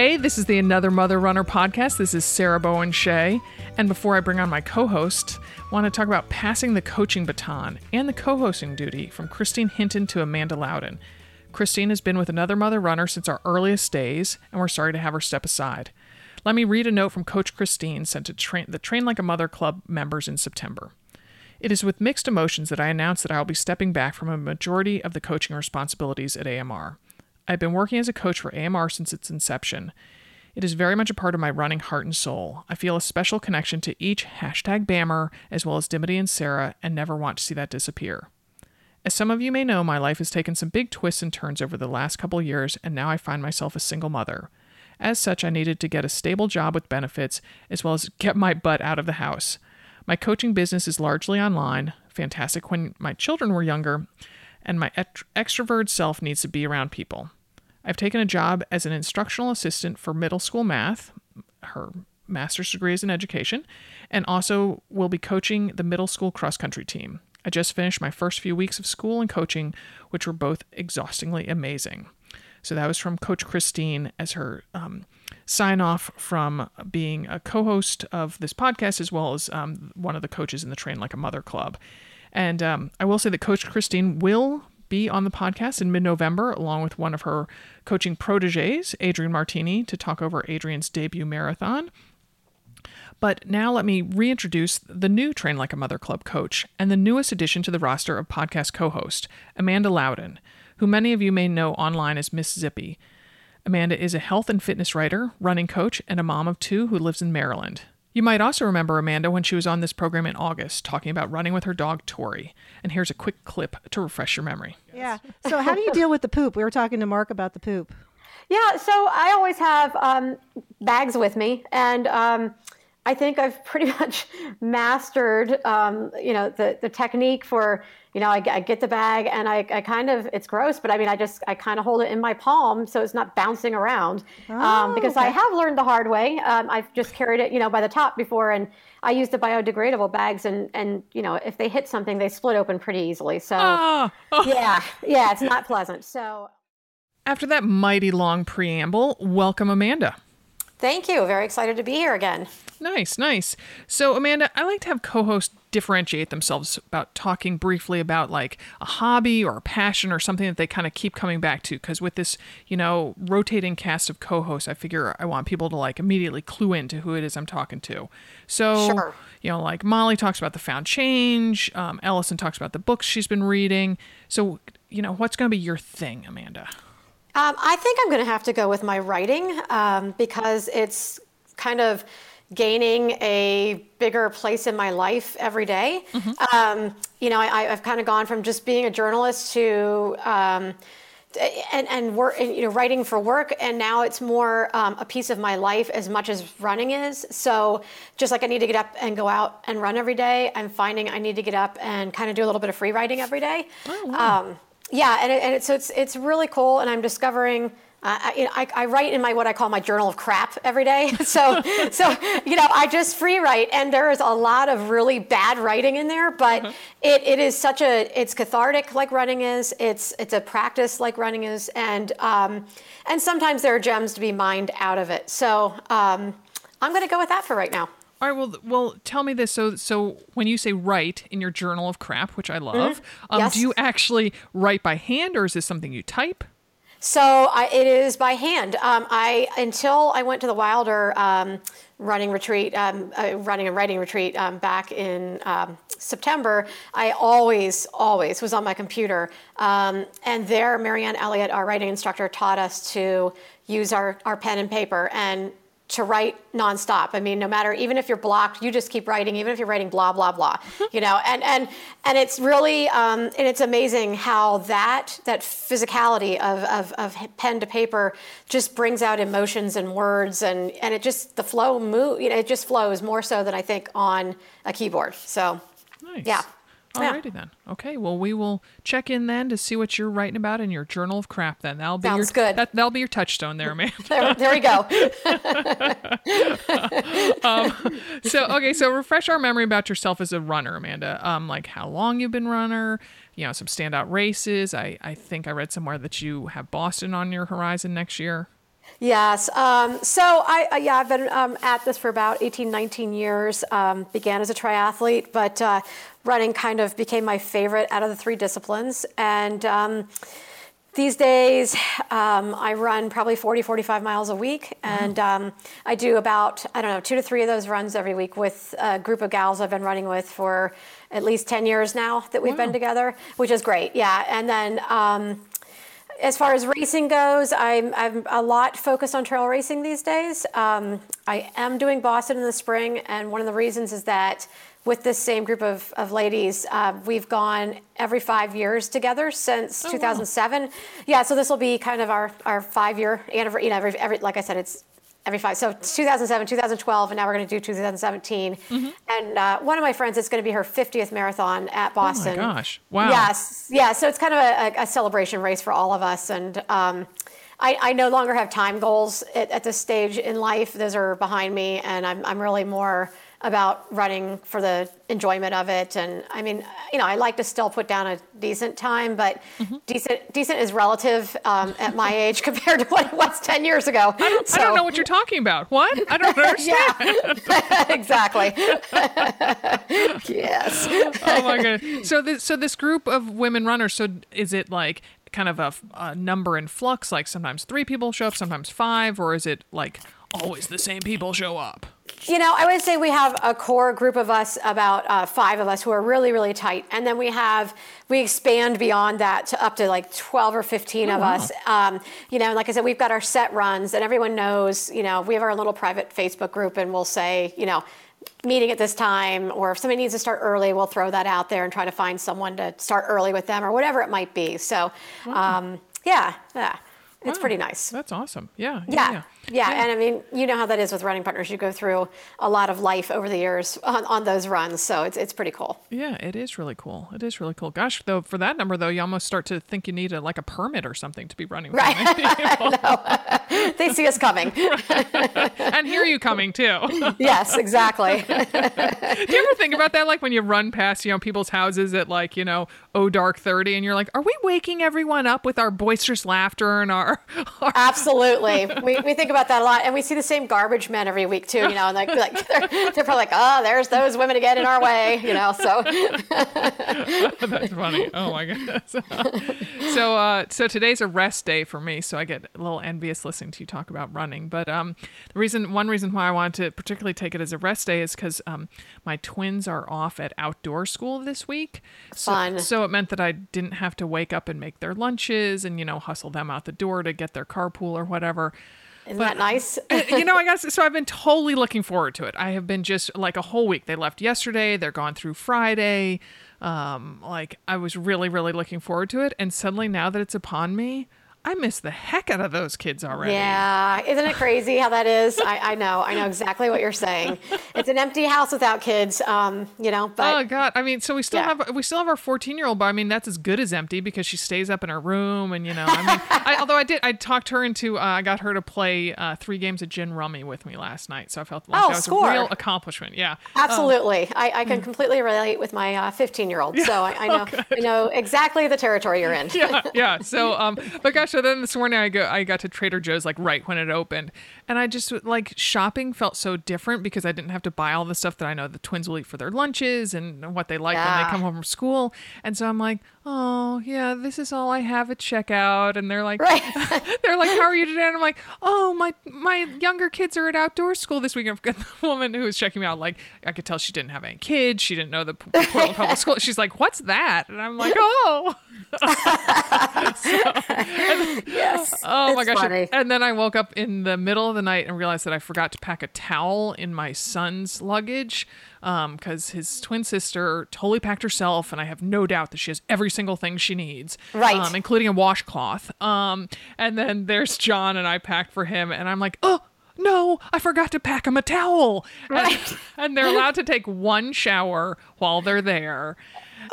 Hey, this is the Another Mother Runner podcast. This is Sarah Bowen Shea. And before I bring on my co host, I want to talk about passing the coaching baton and the co hosting duty from Christine Hinton to Amanda Loudin. Christine has been with Another Mother Runner since our earliest days, and we're sorry to have her step aside. Let me read a note from Coach Christine sent to the Train Like a Mother Club members in September. It is with mixed emotions that I announce that I will be stepping back from a majority of the coaching responsibilities at AMR. I've been working as a coach for AMR since its inception. It is very much a part of my running heart and soul. I feel a special connection to each hashtag BAMR as well as Dimity and Sarah and never want to see that disappear. As some of you may know, my life has taken some big twists and turns over the last couple years, and now I find myself a single mother. As such, I needed to get a stable job with benefits as well as get my butt out of the house. My coaching business is largely online, fantastic when my children were younger, and my extrovert self needs to be around people. I've taken a job as an instructional assistant for middle school math. Her master's degree is in education, and also will be coaching the middle school cross country team. I just finished my first few weeks of school and coaching, which were both exhaustingly amazing. So that was from Coach Christine as her um, sign off from being a co host of this podcast, as well as um, one of the coaches in the Train Like a Mother Club. And um, I will say that Coach Christine will be on the podcast in mid November, along with one of her coaching proteges, Adrienne Martini, to talk over Adrienne's debut marathon. But now let me reintroduce the new Train Like a Mother Club coach and the newest addition to the roster of podcast co host, Amanda Loudin, who many of you may know online as Miss Zippy. Amanda is a health and fitness writer, running coach, and a mom of two who lives in Maryland. You might also remember Amanda when she was on this program in August talking about running with her dog Tori. And here's a quick clip to refresh your memory. Yeah. So, how do you deal with the poop? We were talking to Mark about the poop. Yeah. So, I always have um, bags with me. And um, I think I've pretty much mastered, um, you know, the, the technique for you know, I, I get the bag and I, I, kind of, it's gross, but I mean, I just, I kind of hold it in my palm so it's not bouncing around. Um, oh, um, because okay. I have learned the hard way. Um, I've just carried it, you know, by the top before and I use the biodegradable bags and, and, you know, if they hit something, they split open pretty easily. So. Oh. yeah, yeah, it's not pleasant. So after that mighty long preamble, welcome Amanda. Thank you. Very excited to be here again. Nice, nice. So, Amanda, I like to have co hosts differentiate themselves about talking briefly about like a hobby or a passion or something that they kind of keep coming back to. Because with this, you know, rotating cast of co hosts, I figure I want people to like immediately clue into who it is I'm talking to. So, sure. you know, like Molly talks about the found change, um, Ellison talks about the books she's been reading. So, you know, what's going to be your thing, Amanda? Um, I think I'm going to have to go with my writing um, because it's kind of gaining a bigger place in my life every day. Mm-hmm. Um, you know, I, have kind of gone from just being a journalist to um, and and work, and, you know, writing for work, and now it's more um, a piece of my life as much as running is. So, just like I need to get up and go out and run every day, I'm finding I need to get up and kind of do a little bit of free writing every day. Oh, wow. Um, yeah, and, it, and it, so it's it's really cool, and I'm discovering uh, I, I, I, write in my what I call my journal of crap every day. So, so you know, I just free write, and there is a lot of really bad writing in there. But mm-hmm. it, it is such a it's cathartic like running is. It's it's a practice like running is, and um, and sometimes there are gems to be mined out of it. So um, I'm going to go with that for right now. All right. Well, well, tell me this. So, so when you say write in your journal of crap, which I love, mm-hmm. um, yes. do you actually write by hand, or is this something you type? So I, it is by hand. Um, I until I went to the Wilder um, running retreat, um, uh, running and writing retreat um, back in um, September. I always, always was on my computer, um, and there, Marianne Elliott, our writing instructor, taught us to use our, our pen and paper and to write nonstop. I mean, no matter even if you're blocked, you just keep writing, even if you're writing blah blah blah. you know, and and and it's really um, and it's amazing how that that physicality of, of of pen to paper just brings out emotions and words and and it just the flow move. You know, it just flows more so than I think on a keyboard. So, nice. yeah. Alrighty yeah. then. Okay. Well, we will check in then to see what you're writing about in your journal of crap. Then that'll be Sounds your good. That, will be your touchstone there, man. there, there, we go. um, so okay. So refresh our memory about yourself as a runner, Amanda. Um, like how long you've been runner. You know, some standout races. I I think I read somewhere that you have Boston on your horizon next year. Yes. Um, so I, uh, yeah, I've been um, at this for about 18, 19 years. Um, began as a triathlete, but uh, running kind of became my favorite out of the three disciplines. And um, these days, um, I run probably 40, 45 miles a week. And um, I do about, I don't know, two to three of those runs every week with a group of gals I've been running with for at least 10 years now that we've been together, which is great. Yeah. And then, um, as far as racing goes, I'm, I'm a lot focused on trail racing these days. Um, I am doing Boston in the spring, and one of the reasons is that with this same group of, of ladies, uh, we've gone every five years together since 2007. Yeah, so this will be kind of our, our five year anniversary. You know, every, every, like I said, it's every five. So 2007, 2012, and now we're going to do 2017. And uh, one of my friends, it's going to be her 50th marathon at Boston. Oh, my gosh. Wow. Yes, yeah. So it's kind of a, a, a celebration race for all of us, and um, I, I no longer have time goals at, at this stage in life. Those are behind me, and I'm I'm really more about running for the enjoyment of it. And I mean, you know, I like to still put down a decent time, but decent decent is relative um, at my age compared to what it was 10 years ago. I don't know what you're talking about. What? I don't understand. yeah, exactly. yes. oh my goodness. So this so this group of women runners. So is it like kind of a, a number in flux? Like sometimes three people show up, sometimes five, or is it like always the same people show up? You know, I would say we have a core group of us, about uh, five of us, who are really, really tight, and then we have we expand beyond that to up to like twelve or fifteen of us. Um, you know, like I said, we've got our set runs, and everyone knows. You know, we have our little private Facebook group, and we'll say, you know. Meeting at this time, or if somebody needs to start early, we'll throw that out there and try to find someone to start early with them, or whatever it might be. So, um, yeah, yeah, it's Wow. pretty nice. That's awesome. Yeah. Yeah. Yeah. yeah. And I mean, you know how that is with running partners. You go through a lot of life over the years on, on those runs. So it's, it's pretty cool. Yeah, it is really cool. It is really cool. Gosh, though, for that number though, you almost start to think you need a, like a permit or something to be running. Right. They see us coming. and hear you coming too. yes, exactly. Do you ever think about that? Like when you run past, you know, people's houses at like, you know, oh dark thirty, and you're like, are we waking everyone up with our boisterous laughter and our, our Absolutely. We, we think about that a lot. And we see the same garbage men every week too, you know, and like, like they're, they're probably like, oh, there's those women again in our way, you know, so That's funny. Oh my goodness. so uh so today's a rest day for me, so I get a little envious listening to you talk about running. But um the reason one reason why I wanted to particularly take it as a rest day is because um my twins are off at outdoor school this week. So, Fun. so it meant that I didn't have to wake up and make their lunches and, you know, hustle them out the door to get their carpool or whatever. isn't that nice? you know, I guess so. I've been totally looking forward to it. I have been just like a whole week. They left yesterday. They're gone through Friday. Um, like I was really, really looking forward to it, and suddenly now that it's upon me, I miss the heck out of those kids already. Yeah, isn't it crazy how that is? I, I know, I know exactly what you're saying. It's an empty house without kids, um, you know. But Oh God! I mean, so we still Yeah. have we still have our fourteen year old, but I mean that's as good as empty because she stays up in her room, and you know, I mean, I, although I did, I talked her into, uh, I got her to play uh, three games of gin rummy with me last night, so I felt like Oh, that was score. a real accomplishment. Yeah, absolutely, I, I Hmm. can completely relate with my 15 year old. So I, I know, I know exactly the territory you're in. yeah, yeah. So, um, but gosh, so then this morning I go, I got to Trader Joe's like right when it opened, and I just like shopping felt so different because I didn't have to buy all the stuff that I know the twins will eat for their lunches and what they like when they come home from school, and so I'm like, oh yeah, this is all I have at checkout, and they're like, Right. they're like, how are you today? And I'm like, oh my my younger kids are at outdoor school this week. And I've got the woman who was checking me out, like I could tell she didn't have any kids, she didn't know the Portland Public School. She's like, what's that? And I'm like, oh. Yes. Oh my gosh. funny. And then I woke up in the middle of the night and realized that I forgot to pack a towel in my son's luggage because his twin sister totally packed herself. And I have no doubt that she has every single thing she needs, Right. um, including a washcloth. Um, and then there's John, and I packed for him. And I'm like, oh, no, I forgot to pack him a towel. And- Right. And, they're allowed to take one shower while they're there.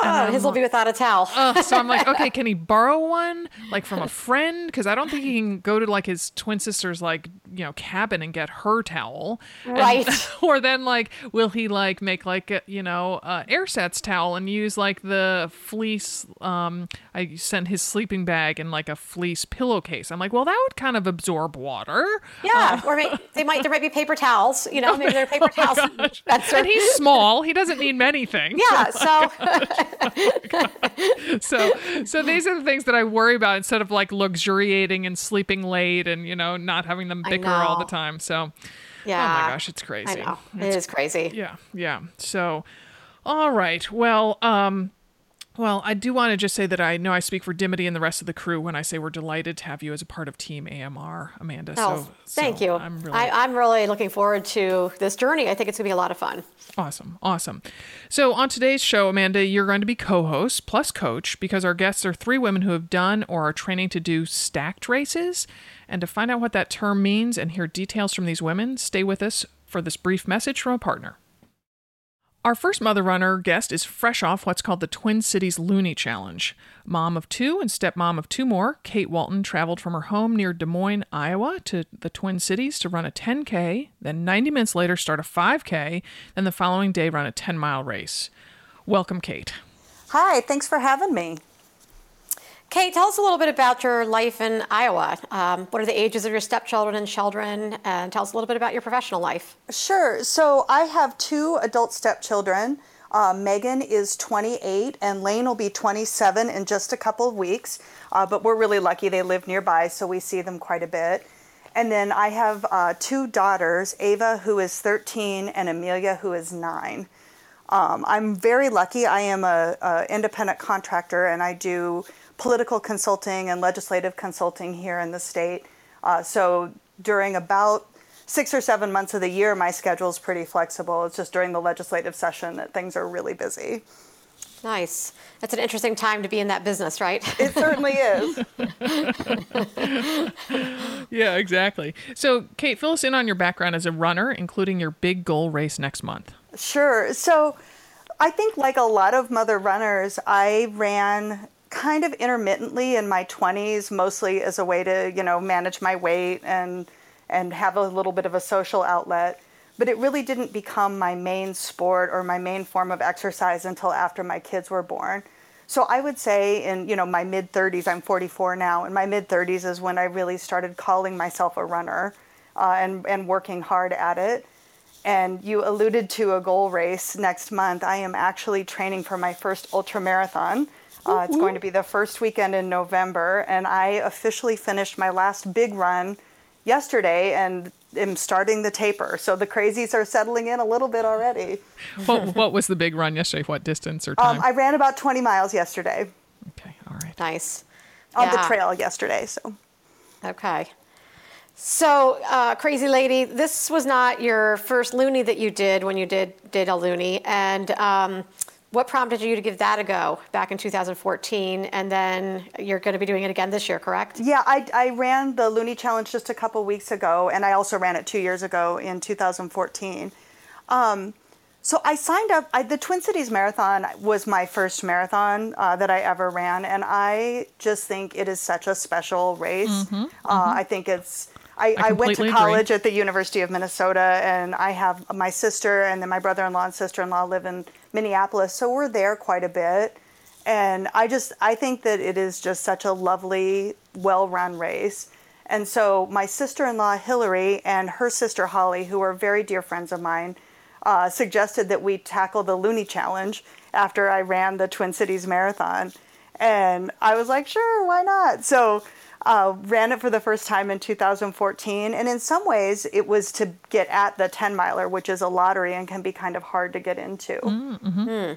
Oh, his will be without a towel. Uh, so I'm like, okay, can he borrow one like from a friend? Because I don't think he can go to like his twin sister's like you know cabin and get her towel, And- Right. or then like, will he like make like a, you know uh, Airsats towel and use like the fleece? Um, I sent his sleeping bag and like a fleece pillowcase. I'm like, well, that would kind of absorb water. yeah, or may, they might there might be paper towels. You know, maybe there are paper towels. That's And he's small. He doesn't need many things. yeah. So so so these are the things that I worry about instead of like luxuriating and sleeping late and you know not having them bicker all the time. So yeah. oh my gosh, it's I crazy. know it is just crazy. Yeah, yeah. So all right. Well, um well, I do want to just say that I know I speak for Dimity and the rest of the crew when I say we're delighted to have you as a part of Team AMR, Amanda. Oh, so thank so you. I'm really I, I'm really looking forward to this journey. I think it's gonna be a lot of fun. Awesome. Awesome. So, on today's show, Amanda, you're going to be co host plus coach because our guests are three women who have done or are training to do stacked races. And to find out what that term means and hear details from these women, stay with us for this brief message from a partner. Our first Mother Runner guest is fresh off what's called the Twin Cities Loony Challenge. Mom of two and stepmom of two more, Kate Walton traveled from her home near Des Moines, Iowa to the Twin Cities to run a 10K, then 90 minutes later start a 5K, then the following day run a 10 mile race. Welcome, Kate. Hi, thanks for having me. Kate, tell us a little bit about your life in Iowa. Um, what are the ages of your stepchildren and children? And tell us a little bit about your professional life. Sure. So I have two adult stepchildren. Uh, Megan is 28 and Lane will be 27 in just a couple of weeks. Uh, but we're really lucky they live nearby, so we see them quite a bit. And then I have uh, two daughters, Ava, who is 13, and Amelia, who is 9. Um, I'm very lucky. I am a, a independent contractor, and I do political consulting and legislative consulting here in the state. Uh, so during about six or seven months of the year, my schedule is pretty flexible. It's just during the legislative session that things are really busy. Nice. That's an interesting time to be in that business, right? It certainly is. Yeah, exactly. So, Kate, fill us in on your background as a runner, including your big goal race next month. Sure. So I think, like a lot of mother runners, I ran kind of intermittently in my 20s, mostly as a way to, you know, manage my weight and and have a little bit of a social outlet. But it really didn't become my main sport or my main form of exercise until after my kids were born. So I would say in, you know, my mid 30s, I'm 44 now, in my mid 30s is when I really started calling myself a runner uh, and, and working hard at it. And you alluded to a goal race next month. I am actually training for my first ultra marathon. Uh, it's going to be the first weekend in November, and I officially finished my last big run yesterday and am starting the taper. So the crazies are settling in a little bit already. What, what was the big run yesterday? What distance or time? Um, I ran about 20 miles yesterday okay, all right. nice. on the trail yesterday. So Okay. So, uh, crazy lady, this was not your first loony that you did when you did did a loony, and um, what prompted you to give that a go back in 2014, and then you're going to be doing it again this year, correct? Yeah, I, I ran the Loony Challenge just a couple weeks ago, and I also ran it two years ago in 2014. Um, so I signed up. I, the Twin Cities Marathon was my first marathon uh, that I ever ran, and I just think it is such a special race. Uh, I think it's. I, I, went completely to agree. college at the University of Minnesota, and I have my sister and then my brother-in-law and sister-in-law live in Minneapolis, so we're there quite a bit. And I just I think that it is just such a lovely, well-run race. And so my sister-in-law Hillary and her sister Holly, who are very dear friends of mine, uh, suggested that we tackle the Loony Challenge after I ran the Twin Cities Marathon, and I was like, sure, why not? So. Uh, ran it for the first time in 2014, and in some ways, it was to get at the 10 miler, which is a lottery and can be kind of hard to get into. Mm, mm-hmm. hmm.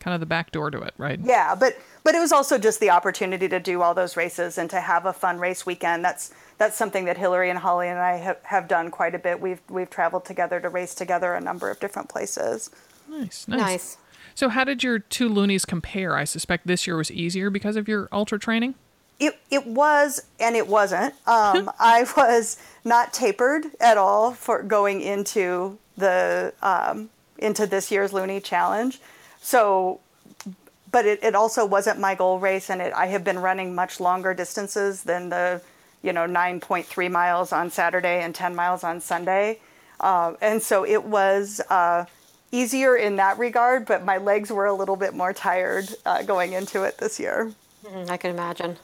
Kind of the back door to it, right? Yeah, but but it was also just the opportunity to do all those races and to have a fun race weekend. That's that's something that Hillary and Holly and I have, have done quite a bit. We've we've traveled together to race together a number of different places. Nice, nice. Nice. So, how did your two loonies compare? I suspect this year was easier because of your ultra training. It it was and it wasn't. Um, I was not tapered at all for going into the um, into this year's Loony Challenge. So but it, it also wasn't my goal race, and it, I have been running much longer distances than the, you know, 9.3 miles on Saturday and 10 miles on Sunday. Uh, and so it was uh, easier in that regard, but my legs were a little bit more tired uh, going into it this year. Mm, I can imagine.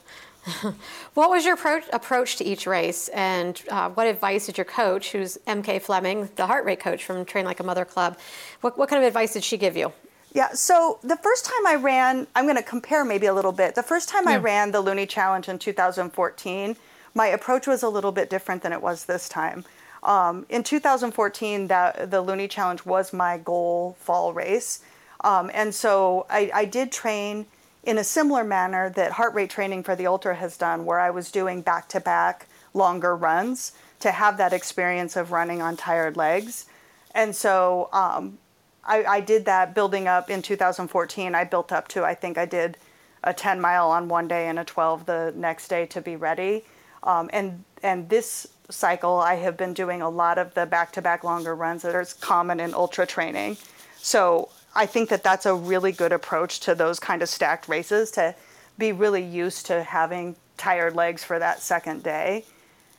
what was your approach, approach to each race, and uh, what advice did your coach, who's MK Fleming, the heart rate coach from Train Like a Mother Club, what, what kind of advice did she give you? Yeah, so the first time I ran, I'm going to compare maybe a little bit. The first time yeah. I ran the Loony Challenge in 2014, my approach was a little bit different than it was this time. Um, in 2014, that the Loony Challenge was my goal fall race, um, and so I, I did train in a similar manner that heart rate training for the ultra has done, where I was doing back to back longer runs to have that experience of running on tired legs. And so um, I, I, did that building up in 2014. I built up to, I think I did a 10 mile on one day and a 12 the next day to be ready. Um, and, and this cycle, I have been doing a lot of the back to back longer runs that are common in ultra training. So I think that that's a really good approach to those kind of stacked races to be really used to having tired legs for that second day.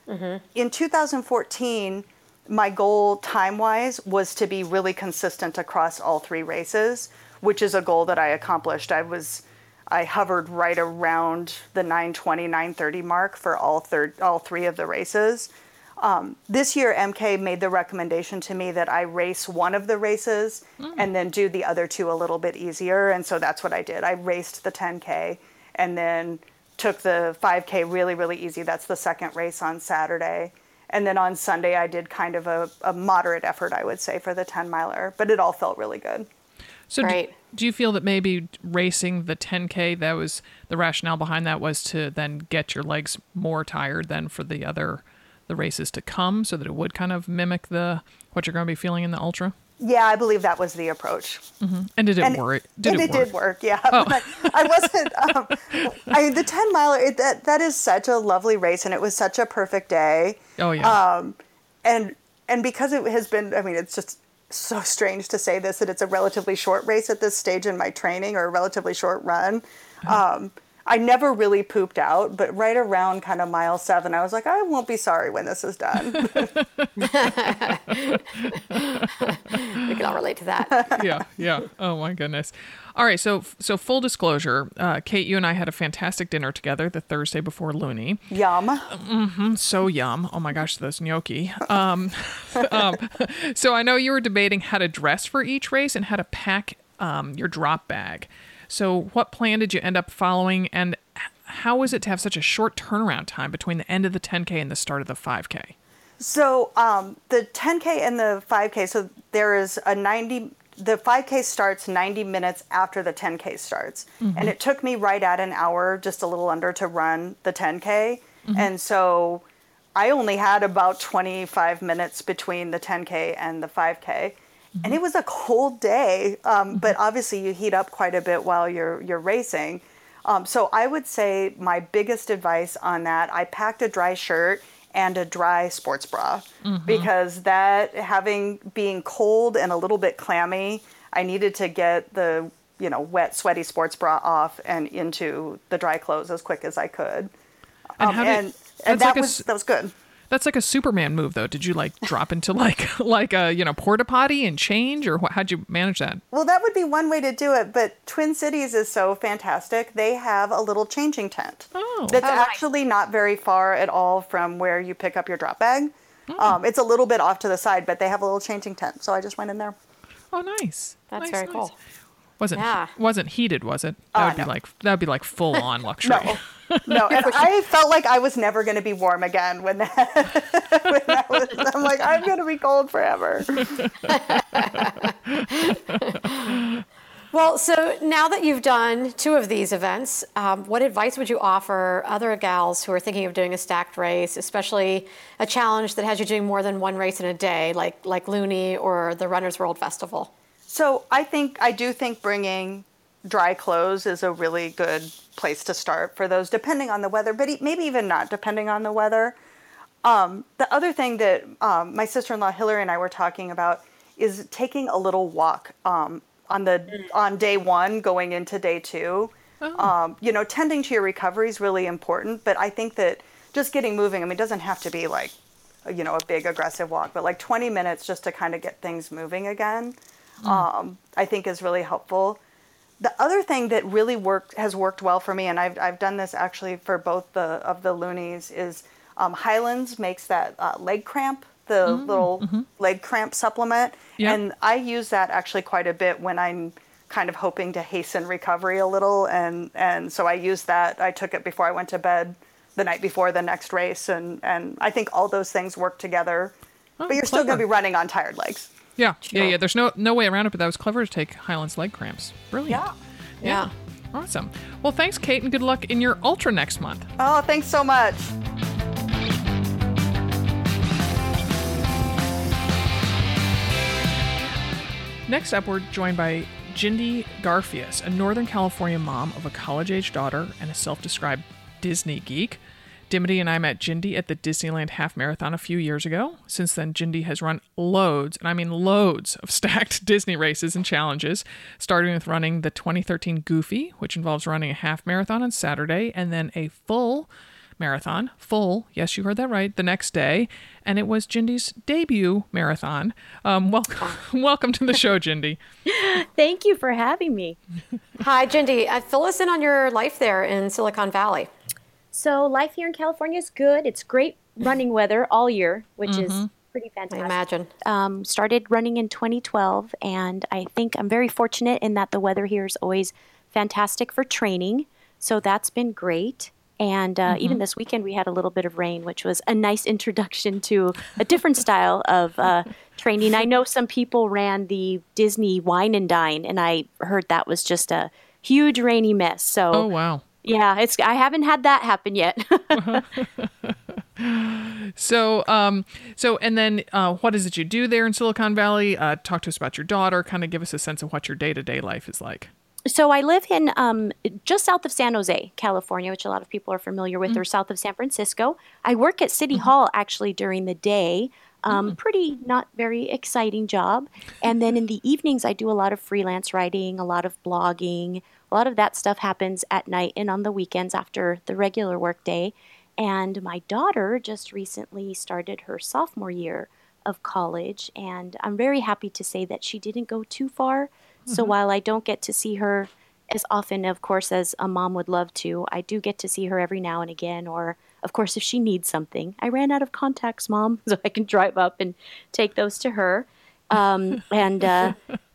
Mm-hmm. In 2014, my goal time wise was to be really consistent across all three races, which is a goal that I accomplished. I was I hovered right around the 920 930 mark for all third all three of the races. Um, this year, MK made the recommendation to me that I race one of the races mm. and then do the other two a little bit easier. And so that's what I did. I raced the 10K and then took the 5K really, really easy. That's the second race on Saturday. And then on Sunday, I did kind of a, a moderate effort, I would say, for the 10 miler, but it all felt really good. So, right. do, do you feel that maybe racing the 10K, that was the rationale behind that was to then get your legs more tired than for the other? The races to come so that it would kind of mimic the what you're going to be feeling in the ultra? Yeah, I believe that was the approach. Mm-hmm. And did it and, work? Did and it, it work? did work. Yeah, oh. I wasn't. Um, I mean, the ten miler it, that that is such a lovely race, and it was such a perfect day. Oh yeah. Um, and and because it has been, I mean, it's just so strange to say this that it's a relatively short race at this stage in my training or a relatively short run. Um, I never really pooped out, but right around kind of mile seven, I was like, I won't be sorry when this is done. we can all relate to that. yeah, yeah. Oh my goodness. All right, so so full disclosure, uh, Kate, you and I had a fantastic dinner together the Thursday before Loony. Yum. Mm-hmm, so yum. Oh my gosh, those gnocchi. Um, um, so I know you were debating how to dress for each race and how to pack um, your drop bag. So, what plan did you end up following, and how was it to have such a short turnaround time between the end of the 10K and the start of the 5K? So, um, the 10K and the 5K, so there is a 90, the 5K starts 90 minutes after the 10K starts. Mm-hmm. And it took me right at an hour, just a little under, to run the 10K. Mm-hmm. And so I only had about 25 minutes between the 10K and the 5K and it was a cold day. Um, but obviously, you heat up quite a bit while you're you're racing. Um, so I would say my biggest advice on that: I packed a dry shirt and a dry sports bra mm-hmm. because that having being cold and a little bit clammy, I needed to get the you know wet, sweaty sports bra off and into the dry clothes as quick as I could. And, um, and, and that like was a, that was good. That's like a Superman move, though. Did you like drop into like like a you know porta potty and change, or how'd you manage that? Well, that would be one way to do it. But Twin Cities is so fantastic. They have a little changing tent oh. that's oh, actually nice. not very far at all from where you pick up your drop bag. Oh. Um, it's a little bit off to the side, but they have a little changing tent. So I just went in there. Oh, nice. That's nice, very nice. cool. Wasn't yeah. wasn't heated, was it? That uh, would be no. like that would be like full on luxury. no, no, and I felt like I was never going to be warm again when that, when that was. I'm like, I'm going to be cold forever. well, so now that you've done two of these events, um, what advice would you offer other gals who are thinking of doing a stacked race, especially a challenge that has you doing more than one race in a day, like like Loony or the Runners World Festival? So I think I do think bringing dry clothes is a really good place to start for those, depending on the weather, but maybe even not depending on the weather. Um, the other thing that um, my sister in law Hillary and I were talking about is taking a little walk um, on the on day one going into day two. Um, you know, tending to your recovery is really important, but I think that just getting moving. I mean, it doesn't have to be like you know a big aggressive walk, but like 20 minutes just to kind of get things moving again. Um, I think is really helpful. The other thing that really worked has worked well for me, and I've I've done this actually for both the of the loonies is um, Hyland's makes that uh, leg cramp, the little leg cramp supplement, Yep. and I use that actually quite a bit when I'm kind of hoping to hasten recovery a little, and and so I used that. I took it before I went to bed the night before the next race, and and I think all those things work together. but you're still going to be running on tired legs. Yeah, yeah, yeah. There's no no way around it, but that was clever to take Hyland's leg cramps. Brilliant. Yeah. Yeah. Awesome. Well, thanks, Kate, and good luck in your ultra next month. Oh, thanks so much. Next up, we're joined by Jindy Garfias, a Northern California mom of a college age daughter and a self described Disney geek. Dimity and I met Jindy at the Disneyland Half Marathon a few years ago. Since then, Jindy has run loads, and I mean loads, of stacked Disney races and challenges, starting with running the 2013 Goofy, which involves running a half marathon on Saturday and then a full marathon, full, yes, you heard that right, the next day. And it was Jindy's debut marathon. Um, welcome, welcome to the show, Jindy. Thank you for having me. Hi, Jindy. Uh, fill us in on your life there in Silicon Valley. So, life here in California is good. It's great running weather all year, which is pretty fantastic. I imagine. Um, started running in 2012, and I think I'm very fortunate in that the weather here is always fantastic for training. So, that's been great. And uh, even this weekend, we had a little bit of rain, which was a nice introduction to a different style of uh, training. I know some people ran the Disney Wine and Dine, and I heard that was just a huge rainy mess. So, Oh, wow. Yeah, it's I haven't had that happen yet. So, um, so, and then, uh, what is it you do there in Silicon Valley? Uh, talk to us about your daughter. Kind of give us a sense of what your day to day life is like. so I live in um, just south of San Jose, California, which a lot of people are familiar with, or south of San Francisco. I work at City Hall actually during the day. Um, Pretty not very exciting job. And then in the evenings, I do a lot of freelance writing, a lot of blogging. A lot of that stuff happens at night and on the weekends after the regular work day. And my daughter just recently started her sophomore year of college, and I'm very happy to say that she didn't go too far. So mm-hmm. while I don't get to see her as often, of course, as a mom would love to, I do get to see her every now and again. Or, of course, if she needs something, I ran out of contacts, mom, so I can drive up and take those to her. Um, and uh,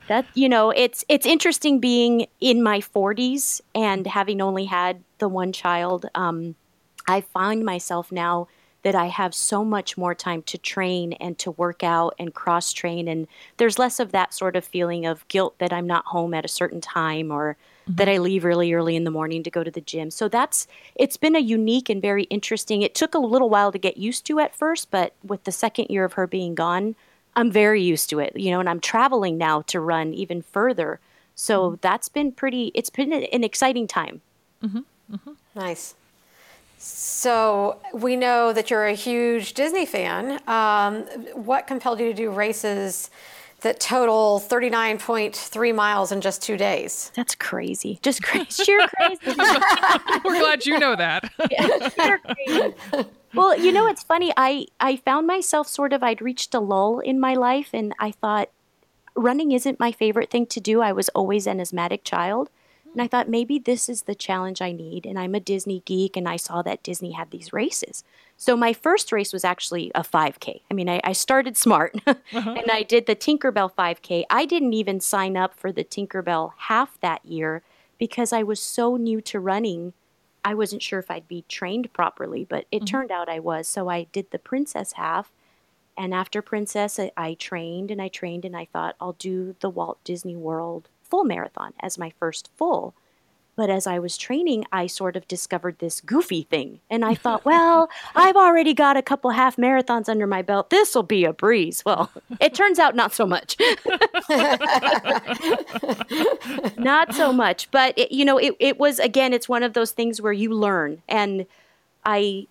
that you know, it's it's interesting being in my 40s and having only had the one child. Um, I find myself now that I have so much more time to train and to work out and cross train. And there's less of that sort of feeling of guilt that I'm not home at a certain time or that I leave really early in the morning to go to the gym. So that's, it's been a unique and very interesting. It took a little while to get used to at first, but with the second year of her being gone, I'm very used to it, you know, and I'm traveling now to run even further. So mm-hmm. that's been pretty, it's been an exciting time. Mm-hmm, mm-hmm. Nice. So we know that you're a huge Disney fan. Um, what compelled you to do races that total 39.3 miles in just two days? That's crazy. Just crazy. Sheer crazy. We're glad you know that. Sheer crazy. Well, you know, it's funny. I, I found myself sort of, I'd reached a lull in my life, and I thought running isn't my favorite thing to do. I was always an asthmatic child. And I thought maybe this is the challenge I need. And I'm a Disney geek, and I saw that Disney had these races. So my first race was actually a 5K. I mean, I, I started smart uh-huh. and I did the Tinkerbell 5K. I didn't even sign up for the Tinkerbell half that year because I was so new to running. I wasn't sure if I'd be trained properly, but it mm-hmm. turned out I was. So I did the Princess half. And after Princess, I, I trained and I trained, and I thought I'll do the Walt Disney World full marathon as my first full. But as I was training, I sort of discovered this goofy thing. And I thought, well, I've already got a couple half marathons under my belt. This will be a breeze. Well, it turns out not so much. not so much. But, it, you know, it, it was, again, it's one of those things where you learn. And I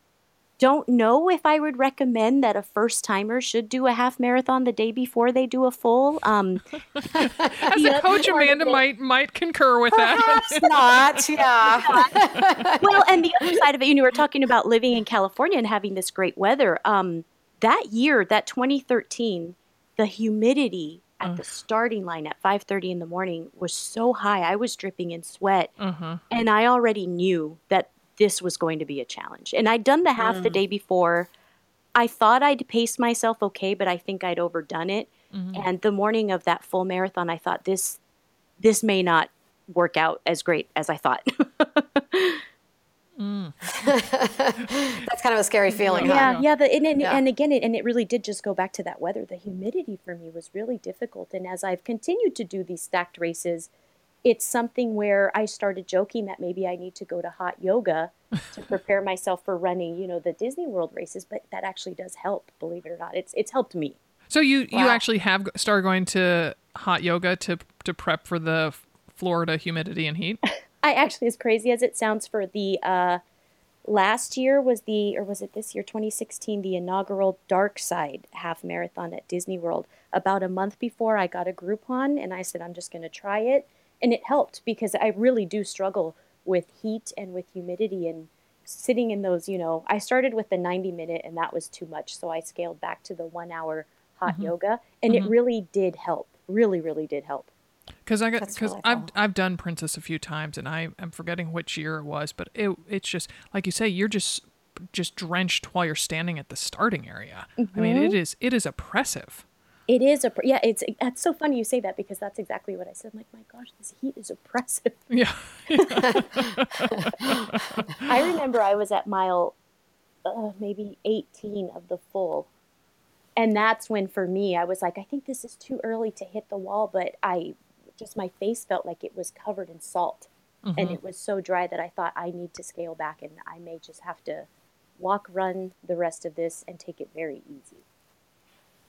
don't know if I would recommend that a first timer should do a half marathon the day before they do a full. Um, As a coach, Amanda might might concur with that. Perhaps not. Yeah. well, and the other side of it, you know, we're talking about living in California and having this great weather. Um, that year, that 2013, the humidity at the starting line at 5:30 in the morning was so high. I was dripping in sweat, and I already knew that this was going to be a challenge. And I'd done the half the mm. day before. I thought I'd pace myself okay, but I think I'd overdone it. Mm-hmm. And the morning of that full marathon, I thought this this may not work out as great as I thought. Mm. That's kind of a scary feeling. huh? yeah, yeah. The, and, and, Yeah. and again, it, and it really did just go back to that weather. The humidity for me was really difficult. And as I've continued to do these stacked races, it's something where I started joking that maybe I need to go to hot yoga to prepare myself for running, you know, the Disney World races. But that actually does help, believe it or not. It's it's helped me. So you you actually have started going to hot yoga to to prep for the Florida humidity and heat. I actually, as crazy as it sounds, for the uh, last year was the, or was it this year, 2016, the inaugural Dark Side half marathon at Disney World. About a month before, I got a Groupon and I said, I'm just going to try it. And it helped because I really do struggle with heat and with humidity and sitting in those, you know, I started with the 90 minute and that was too much. So I scaled back to the one hour hot mm-hmm. yoga and it mm-hmm. really did help. Really, really did help. Because I got, That's cause I've. I've done Princess a few times and I am forgetting which year it was, but it it's just like you say you're just just drenched while you're standing at the starting area. I mean, it mm-hmm. is it is oppressive. It is a yeah. It's that's so funny you say that because that's exactly what I said. I'm like, my gosh, this heat is oppressive. Yeah. I remember I was at mile uh, maybe 18 of the full, and that's when for me I was like, I think this is too early to hit the wall, but I just my face felt like it was covered in salt, and it was so dry that I thought I need to scale back, and I may just have to walk, run the rest of this, and take it very easy.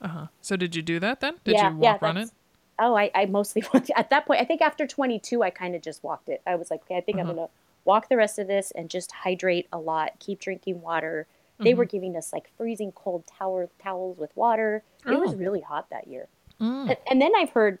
Uh-huh. So did you do that then? Did yeah, you yeah, walk run it? Oh, I, I mostly walked at that point. I think after 22, I kind of just walked it. I was like, okay, I think I'm gonna walk the rest of this and just hydrate a lot. Keep drinking water. They were giving us like freezing cold tower towels with water. It was Oh. really hot that year. Mm. And, and then I've heard,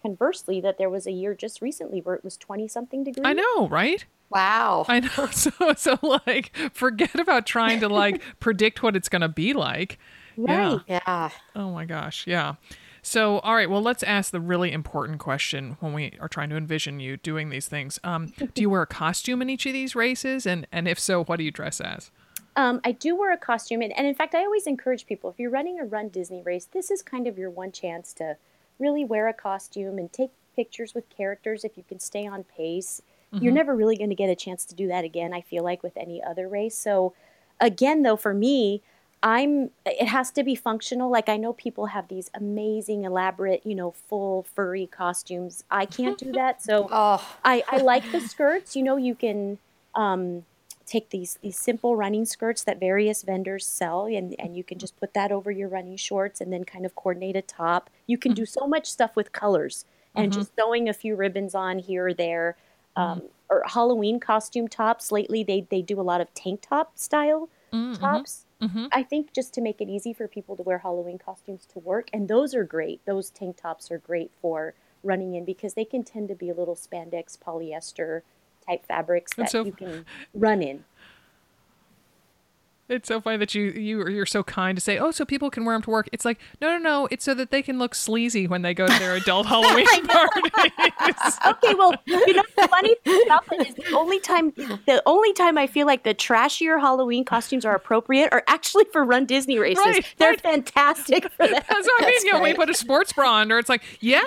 conversely, that there was a year just recently where it was 20 something degrees. I know, right? Wow. I know. So so like forget about trying to like predict what it's going to be like. Yeah. Right. Yeah. Oh my gosh, yeah. So, all right, well, let's ask the really important question when we are trying to envision you doing these things. Um, do you wear a costume in each of these races, and and if so, what do you dress as? Um, I do wear a costume, and, and in fact, I always encourage people if you're running a Run Disney race, this is kind of your one chance to really wear a costume and take pictures with characters if you can stay on pace. You're never really going to get a chance to do that again, I feel like, with any other race. So, again, though, for me, I'm it has to be functional. Like I know people have these amazing, elaborate, you know, full furry costumes. I can't do that. So Oh, I, I like the skirts. You know, you can um, take these these simple running skirts that various vendors sell, and, and you can just put that over your running shorts and then kind of coordinate a top. You can do so much stuff with colors and just sewing a few ribbons on here or there. Um, Or Halloween costume tops. Lately, they they do a lot of tank top style tops. Mm-hmm. I think just to make it easy for people to wear Halloween costumes to work, and those are great. Those tank tops are great for running in because they can tend to be a little spandex polyester type fabrics that so- you can run in. It's so funny that you you you're so kind to say, oh, so people can wear them to work. It's like, no, no, no. It's so that they can look sleazy when they go to their adult Halloween parties. Okay, well, you know the funny thing about that is the only time the only time I feel like the trashier Halloween costumes are appropriate are actually for Run Disney races. Right, They're right. fantastic for that. That's what I mean. That's You know, we put a sports bra under. It's like, yeah,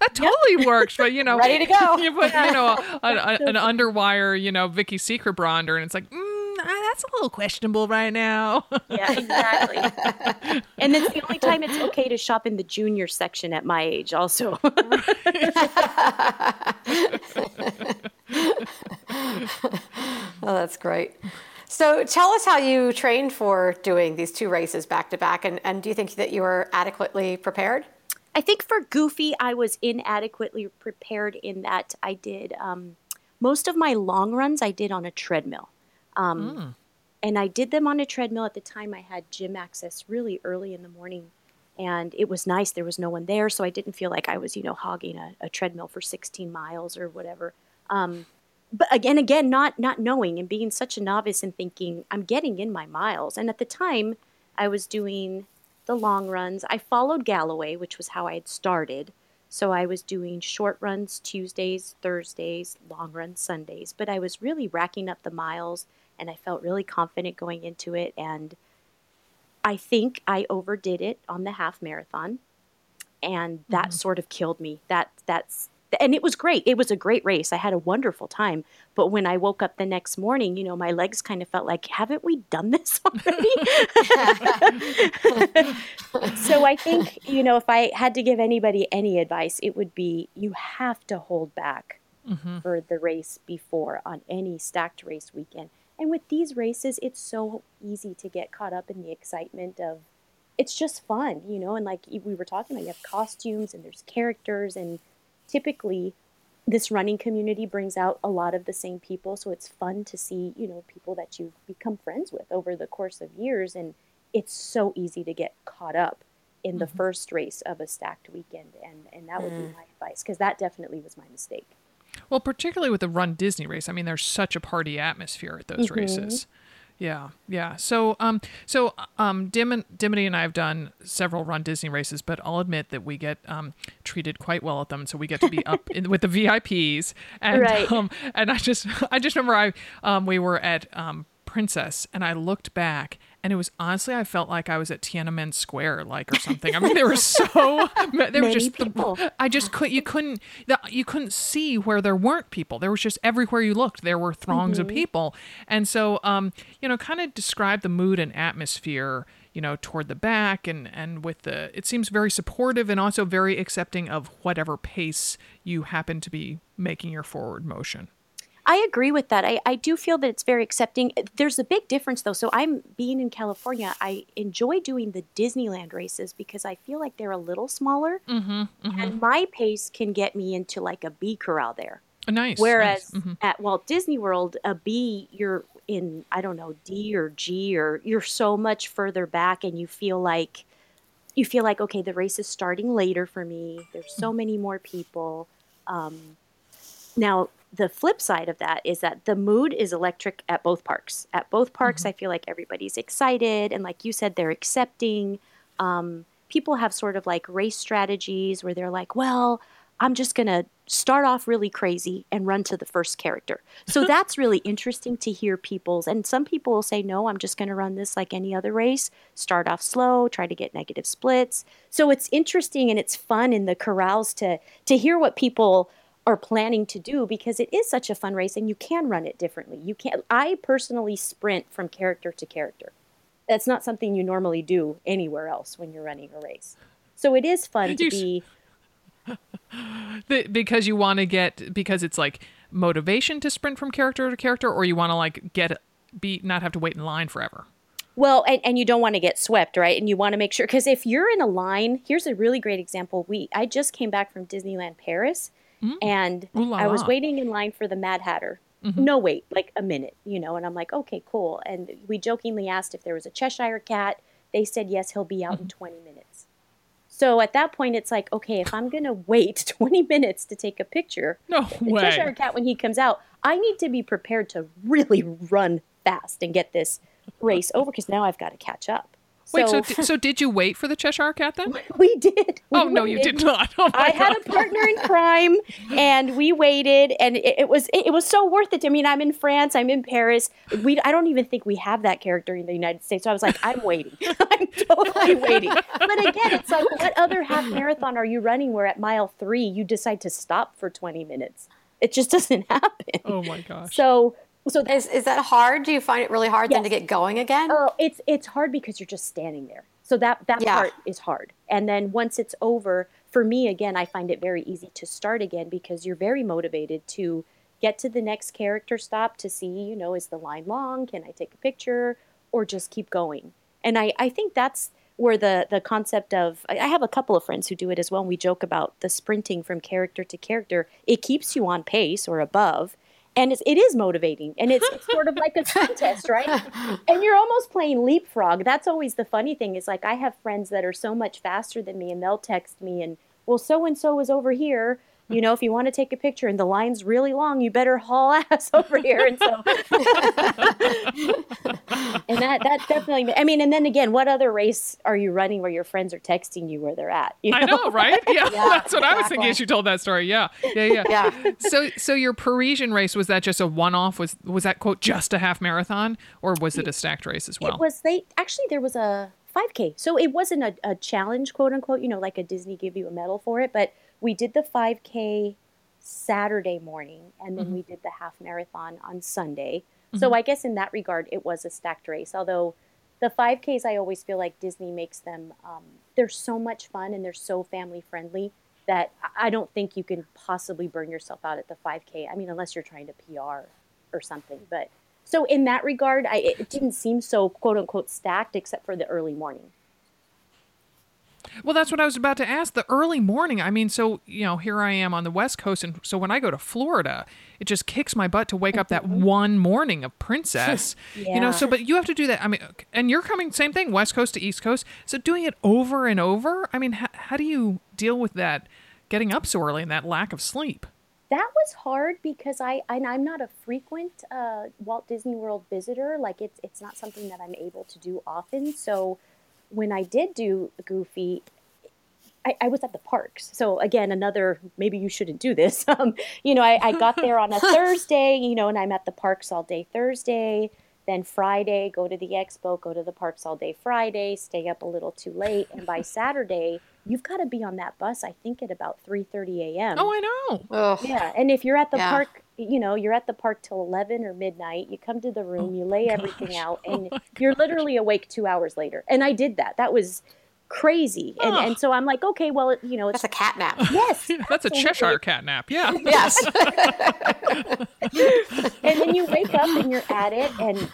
that totally works. But you know, Ready to go. You put, you know, a, a, an underwire, you know, Vicky Secret bra under, and it's like, mm, that's a little questionable right now. Yeah, exactly. and it's the only time it's okay to shop in the junior section at my age, also. oh, that's great. So tell us how you trained for doing these two races back to back, and, and do you think that you were adequately prepared? I think for Goofy, I was inadequately prepared in that I did um, most of my long runs I did on a treadmill. Um, and I did them on a treadmill. At the time, I had gym access really early in the morning, and it was nice. There was no one there, so I didn't feel like I was, you know, hogging a, a treadmill for 16 miles or whatever. Um, but again, again, not not knowing and being such a novice and thinking I'm getting in my miles. And at the time, I was doing the long runs. I followed Galloway, which was how I had started. So I was doing short runs Tuesdays, Thursdays, long runs Sundays. But I was really racking up the miles, and I felt really confident going into it. And I think I overdid it on the half marathon, and that mm-hmm. sort of killed me. That that's and it was great. It was a great race. I had a wonderful time. But when I woke up the next morning, you know, my legs kind of felt like, haven't we done this already? so I think, you know, if I had to give anybody any advice, it would be you have to hold back mm-hmm. for the race before on any stacked race weekend. And with these races, it's so easy to get caught up in the excitement of it's just fun, you know, and like we were talking about, you have costumes and there's characters and typically this running community brings out a lot of the same people. So it's fun to see you know people that you've become friends with over the course of years. And it's so easy to get caught up in the mm-hmm. first race of a stacked weekend. And and that would mm. be my advice because that definitely was my mistake well particularly with the run disney race i mean there's such a party atmosphere at those mm-hmm. races yeah, yeah. So, um, so, um, Dim- Dimity and I have done several Run Disney races, but I'll admit that we get um, treated quite well at them. So we get to be up in, with the VIPs, and right. um, and I just, I just remember I, um, we were at um, Princess, and I looked back, and it was honestly I felt like I was at Tiananmen Square, like or something. I mean, they were so they were just people. I just could you couldn't you couldn't see where there weren't people. There was just everywhere you looked, there were throngs mm-hmm. of people, and so um, you know, kind of describe the mood and atmosphere you know toward the back and and with the it seems very supportive and also very accepting of whatever pace you happen to be making your forward motion I agree with that. I, I do feel that it's very accepting. There's a big difference though. So I'm being in California. I enjoy doing the Disneyland races because I feel like they're a little smaller, mm-hmm, mm-hmm. and my pace can get me into like a B corral there. Oh, nice. Whereas nice. Mm-hmm. at Walt Disney World, a B you're in I don't know D or G or you're so much further back, and you feel like you feel like okay, the race is starting later for me. There's so mm-hmm. many more people. Um, now the flip side of that is that the mood is electric at both parks. At both parks, mm-hmm. I feel like everybody's excited, and like you said, they're accepting. Um, people have sort of like race strategies where they're like, well, I'm just going to start off really crazy and run to the first character. So that's really interesting to hear people's. And some people will say, no, I'm just going to run this like any other race, start off slow, try to get negative splits. So it's interesting and it's fun in the corrals to to hear what people are planning to do because it is such a fun race and you can run it differently. You can I personally sprint from character to character. That's not something you normally do anywhere else when you're running a race. So it is fun to be because you want to get because it's like motivation to sprint from character to character or you want to like get be not have to wait in line forever. Well, and, and you don't want to get swept, right? And you want to make sure because if you're in a line, here's a really great example. We I just came back from Disneyland Paris Mm-hmm. And I was waiting in line for the Mad Hatter. Mm-hmm. No wait, like a minute, you know, and I'm like, okay, cool. And we jokingly asked if there was a Cheshire cat. They said yes, he'll be out in mm-hmm. 20 minutes. So at that point, it's like, okay, if I'm gonna wait 20 minutes to take a picture, no the way. Cheshire cat when he comes out, I need to be prepared to really run fast and get this race over because now I've got to catch up. Wait, so so, so did you wait for the Cheshire Cat then? We did. We oh no, you did not. Oh, I God. had a partner in crime, and we waited, and it, it, was it, was so worth it. I mean, I'm in France, I'm in Paris. We I don't even think we have that character in the United States. So I was like, I'm waiting. I'm totally waiting. But again, it's like, what other half marathon are you running where at mile three you decide to stop for 20 minutes? It just doesn't happen. Oh my gosh. So so is, is that hard? Do you find it really hard yes. then to get going again? Oh, it's it's hard because you're just standing there. So that that yeah. part is hard. And then once it's over, for me again, I find it very easy to start again because you're very motivated to get to the next character stop to see, you know, is the line long? Can I take a picture? Or just keep going. And I, I think that's where the the concept of I have a couple of friends who do it as well. And we joke about the sprinting from character to character. It keeps you on pace or above, and it's, it is motivating and it's, it's sort of like a contest right? And you're almost playing leapfrog. That's always the funny thing is like i have friends that are so much faster than me and they'll text me and well so and so is over here you know if you want to take a picture and the line's really long you better haul ass over here and so and that that definitely i mean and then again what other race are you running where your friends are texting you where they're at you I know, right? Yeah, Yeah, that's what I was thinking exactly. as you told that story. Yeah, yeah, yeah. Yeah. So, so your Parisian race was that just a one-off? Was was that quote just a half marathon, or was it a stacked race as well? It was they actually there was a 5K, so it wasn't a, a challenge, quote unquote. You know, like a Disney give you a medal for it, but we did the 5K Saturday morning, and then we did the half marathon on Sunday. So I guess in that regard, it was a stacked race. Although the 5Ks, I always feel like Disney makes them. Um, they're so much fun and they're so family friendly that I- I don't think you can possibly burn yourself out at the 5K. I mean, unless you're trying to PR or something. But so in that regard, I, it didn't seem so quote unquote stacked except for the early morning. Well, that's what I was about to ask. The early morning. I mean, so you know, here I am on the West Coast, and so when I go to Florida, it just kicks my butt to wake up that one morning of Princess. You know, so but you have to do that. I mean, and you're coming same thing, West Coast to East Coast. So doing it over and over. I mean, how, how do you deal with that? Getting up so early and that lack of sleep. That was hard because I and I'm not a frequent uh, Walt Disney World visitor. Like it's it's not something that I'm able to do often. So when I did do Goofy, I, I was at the parks. So again, another maybe you shouldn't do this. Um, you know, I, I got there on a Thursday. You know, and I'm at the parks all day Thursday. Then Friday, go to the expo, go to the parks all day Friday, stay up a little too late, and by Saturday, you've got to be on that bus. I think at about three thirty a.m. Oh, I know. Ugh. Yeah, and if you're at the Yeah. park, you know, you're at the park till 11 or midnight, you come to the room, oh you lay everything out, oh and you're literally awake two hours later. And I did that. That was crazy. And, and so I'm like, okay, well, it, you know, it's That's a cat nap. yes. That's a. Cheshire cat nap. Yeah. yes. And then you wake up and you're at it. And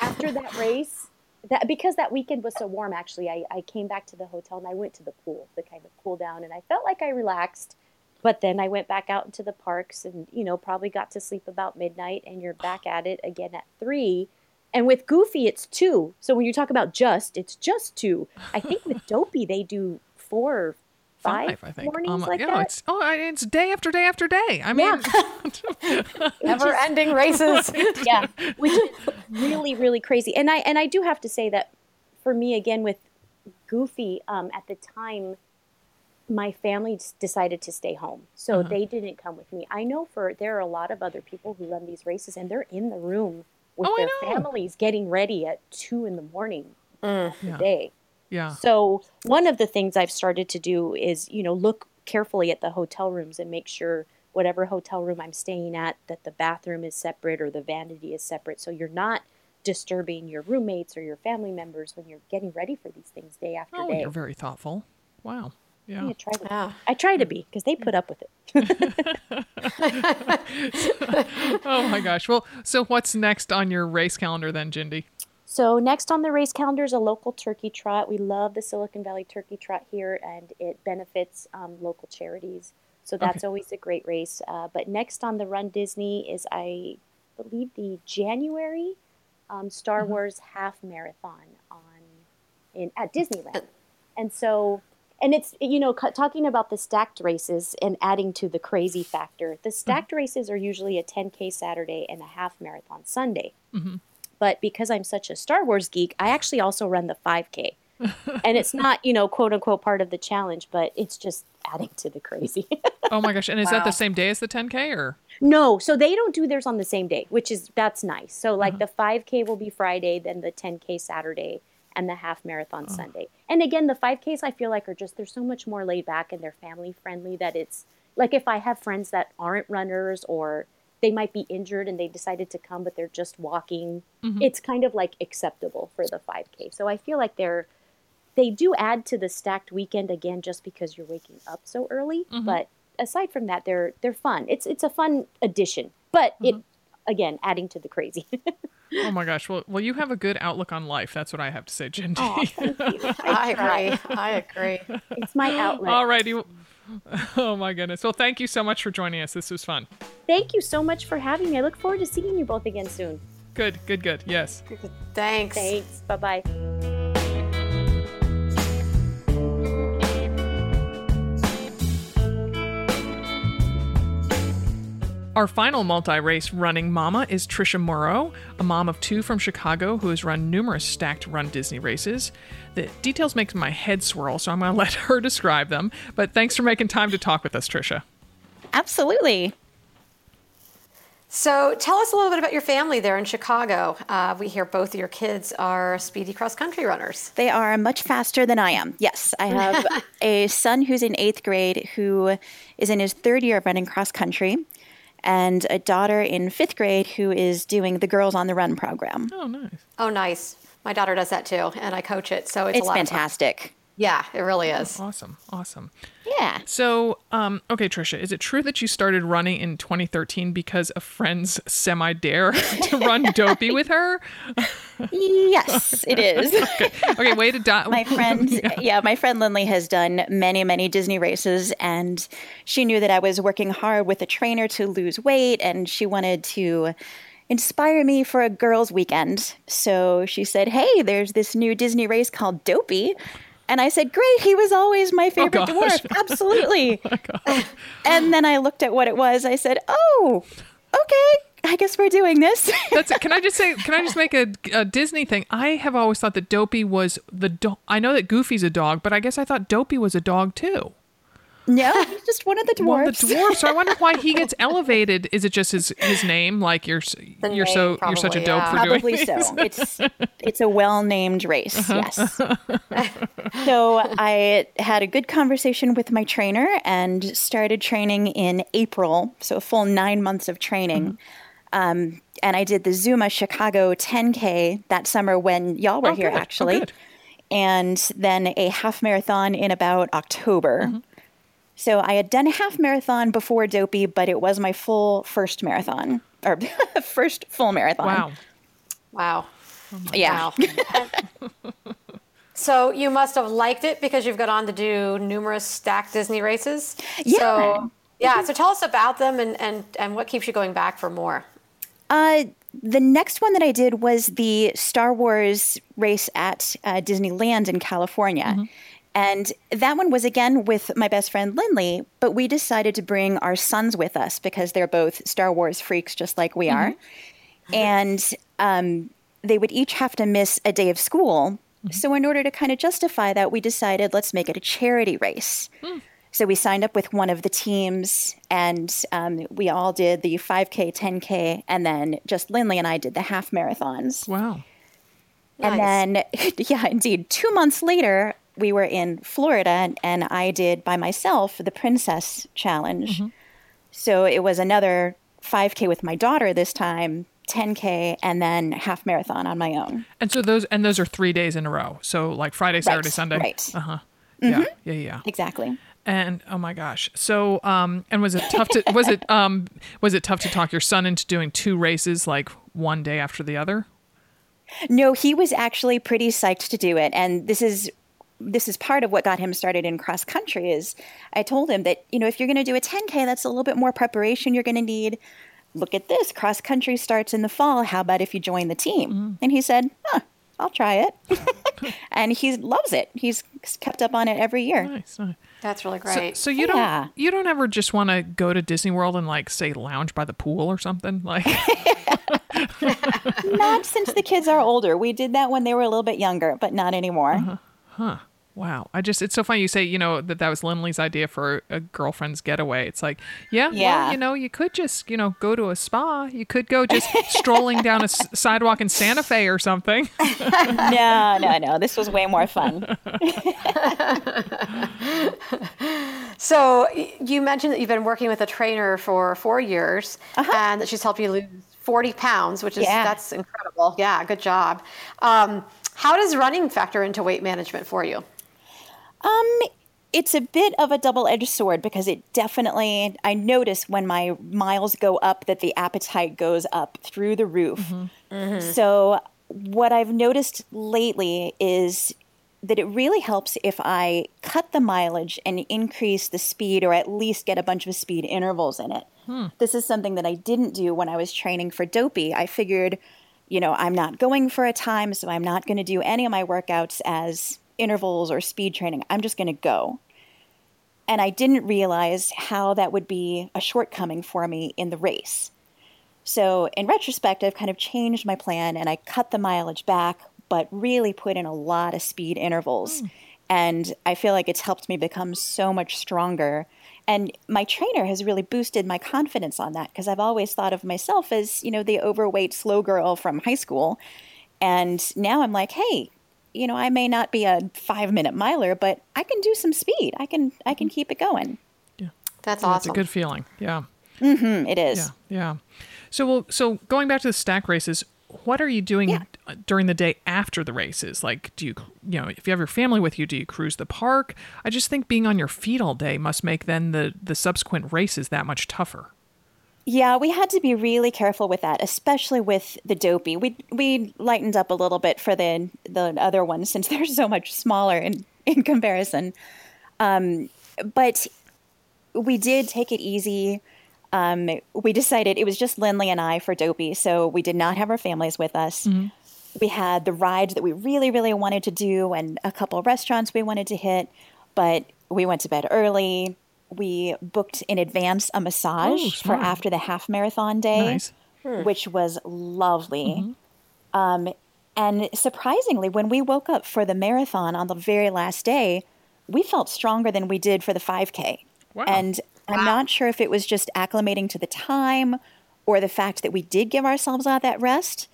after that race, that because that weekend was so warm, actually, I, I came back to the hotel and I went to the pool to kind of cool down. And I felt like I relaxed. But then I went back out into the parks and, you know, probably got to sleep about midnight and you're back at it again at three. And with Goofy, it's two. So when you talk about just, it's just two. I think with Dopey, they do four or five, Five, I think. mornings Um, like yeah, that. it's oh, it's day after day after day. I mean, Never ending races. yeah, which is really really crazy. And I and I do have to say that for me again with Goofy um, at the time, my family decided to stay home, so uh-huh. they didn't come with me. I know for there are a lot of other people who run these races, and they're in the room with Oh, their families getting ready at two in the morning mm. Yeah. day. yeah. So one of the things I've started to do is, you know, look carefully at the hotel rooms and make sure whatever hotel room I'm staying at that the bathroom is separate or the vanity is separate so you're not disturbing your roommates or your family members when you're getting ready for these things day after Oh, day. you're very thoughtful. Wow. Yeah. I try to, Yeah. I try to be because they put up with it. Oh my gosh. Well, so what's next on your race calendar then, Jindy? So next on the race calendar is a local turkey trot. We love the Silicon Valley Turkey Trot here, and it benefits um, local charities. So that's Okay. always a great race. Uh, but next on the Run Disney is, I believe, the January um, Star Wars half marathon on in at Disneyland, and so. And it's you know talking about the stacked races and adding to the crazy factor. The mm-hmm. stacked races are usually a 10k Saturday and a half marathon Sunday mm-hmm. but because I'm such a Star Wars geek, I actually also run the 5K. and it's not, you know, quote unquote part of the challenge, but it's just adding to the crazy. Oh my gosh. And is that the same day as the 10K or? no, so they don't do theirs on the same day, which is that's nice. So like uh-huh. the 5K will be Friday, then the 10K Saturday, and the half marathon oh. Sunday. And again, the 5Ks I feel like are just they're so much more laid back and they're family friendly that it's like if I have friends that aren't runners or they might be injured and they decided to come but they're just walking, mm-hmm. it's kind of like acceptable for the 5K. So I feel like they're they do add to the stacked weekend again just because you're waking up so early, mm-hmm. but aside from that they're they're fun. It's it's a fun addition. But it mm-hmm. again adding to the crazy. Oh my gosh. Well, well, you have a good outlook on life. That's what I have to say, Jindy. Aw, thank. I agree. I agree. It's my outlook. All righty. Oh my goodness. Well, thank you so much for joining us. This was fun. thank you so much for having me. I look forward to seeing you both again soon. Good, good, good. Yes. Thanks. Thanks. Bye bye. Our final multi race running mama is Trisha Morrow, a mom of two from Chicago who has run numerous stacked run Disney races. The details make my head swirl, so I'm going to let her describe them. But thanks for making time to talk with us, Trisha. Absolutely. So tell us a little bit about your family there in Chicago. Uh, we hear both of your kids are speedy cross country runners. They are much faster than I am. Yes, I have a son who's in eighth grade who is in his third year of running cross country, and a daughter in fifth grade who is doing the Girls on the Run program. Oh, nice. Oh, nice. My daughter does that too, and I coach it, so it's, It's a lot of fun. fantastic. Yeah, it really is. Awesome. Awesome. Yeah. So, um, okay, Trisha, is it true that you started running in 2013 because a friend's semi dare to run dopey with her? Yes, it is. Okay, way to die. my friend yeah. my friend lindley has done many many disney races and she knew that i was working hard with a trainer to lose weight and she wanted to inspire me for a girls weekend so she said hey there's this new disney race called dopey and I said, "Great! He was always my oh, favorite gosh. dwarf. Oh, Absolutely." and then I looked at what it was. I said, "Oh, okay. I guess we're doing this." That's it. Can I just say? Can I just make a, a Disney thing? I have always thought that Dopey was the dog. I know that Goofy's a dog, but I guess I thought Dopey was a dog too. No, he's just one of the dwarves. One of the dwarves. So I wonder why he gets elevated. Is it just his his name? Like you're The you're so name, you're such a probably, dope yeah. for Probably doing so. It's it's a well named race. Yes. so I had a good conversation with my trainer and started training in April. So a full nine months of training. Um, and I did the Zuma Chicago 10K that summer when y'all were Oh, here, good. Oh, actually. good. and then a half marathon in about October. Mm-hmm. So I had done a half marathon before Dopey, but it was my full first marathon or first full marathon. Wow. Wow. Yeah. Wow. so you must have liked it because you've gone on to do numerous stacked Disney races. Yeah. So, yeah. So tell us about them and, and, and what keeps you going back for more. Uh, the next one that I did was the Star Wars race at uh, Disneyland in California. And that one was again with my best friend Lindley, but we decided to bring our sons with us because they're both Star Wars freaks just like we are. And um, they would each have to miss a day of school. So, in order to kind of justify that, we decided let's make it a charity race. So we signed up with one of the teams, and um, we all did the 5K, 10K, and then just Lindley and I did the half marathons. Wow. Nice. And then, yeah, indeed, two months later, we were in Florida, and, and I did by myself the Princess Challenge. So it was another 5K with my daughter this time, 10K, and then half marathon on my own. And so those and those are three days in a row. So like Friday, Saturday, Sunday. right. Uh huh. Yeah. Yeah. Yeah. Exactly. And oh my gosh. So um and was it tough to was it um was it tough to talk your son into doing two races like one day after the other? No, he was actually pretty psyched to do it, and this is this is part of what got him started in cross country. Is I told him that you know if you're going to do a 10k, that's a little bit more preparation you're going to need. Look at this, cross country starts in the fall. How about if you join the team? Mm-hmm. And he said, "Huh, I'll try it," and he loves it. He's kept up on it every year. Nice. nice. That's really great. so you Yeah. don't you don't ever just want to go to Disney World and like say lounge by the pool or something like Not since the kids are older. We did that when they were a little bit younger, but not anymore. Uh-huh. Wow I just it's so funny you say you know that that was Lindley's idea for a girlfriend's getaway it's like yeah well you know you could just you know go to a spa you could go just strolling down a s- sidewalk in Santa Fe or something no, no, no. This was way more fun. So you mentioned that you've been working with a trainer for four years and that she's helped you lose 40 pounds, which is, Yeah. that's incredible. Yeah, good job. Um, how does running factor into weight management for you? Um, it's a bit of a double-edged sword because it definitely I notice when my miles go up that the appetite goes up through the roof. Mm-hmm. Mm-hmm. So what I've noticed lately is that it really helps if I cut the mileage and increase the speed or at least get a bunch of speed intervals in it. Hmm. This is something that I didn't do when I was training for Dopey. I figured, you know, I'm not going for a time, so I'm not going to do any of my workouts as intervals or speed training. I'm just going to go. And I didn't realize how that would be a shortcoming for me in the race. So, in retrospect, I've kind of changed my plan and I cut the mileage back, but really put in a lot of speed intervals. Hmm. And I feel like it's helped me become so much stronger. And my trainer has really boosted my confidence on that because I've always thought of myself as, you know, the overweight slow girl from high school. And now I'm like, hey, you know, I may not be a five minute miler, but I can do some speed. I can I can keep it going. Yeah, that's awesome. It's a good feeling. Yeah. Mm, it is. Yeah. Yeah. So well, so going back to the stack races, what are you doing Yeah. uh, during the day after the races? Like, do you, you know, if you have your family with you, do you cruise the park? I just think being on your feet all day must make then the the subsequent races that much tougher. Yeah, we had to be really careful with that, especially with the dopey. We we lightened up a little bit for the the other ones since they're so much smaller in in comparison. Um, but we did take it easy. Um, we decided it was just Lindley and I for dopey, so we did not have our families with us. We had the rides that we really really wanted to do, and a couple restaurants we wanted to hit, but we went to bed early. We booked in advance a massage Oh, for after the half marathon day, Nice. which was lovely. Um, and surprisingly, when we woke up for the marathon on the very last day, we felt stronger than we did for the 5K. Wow. And I'm not sure if it was just acclimating to the time or the fact that we did give ourselves all that rest.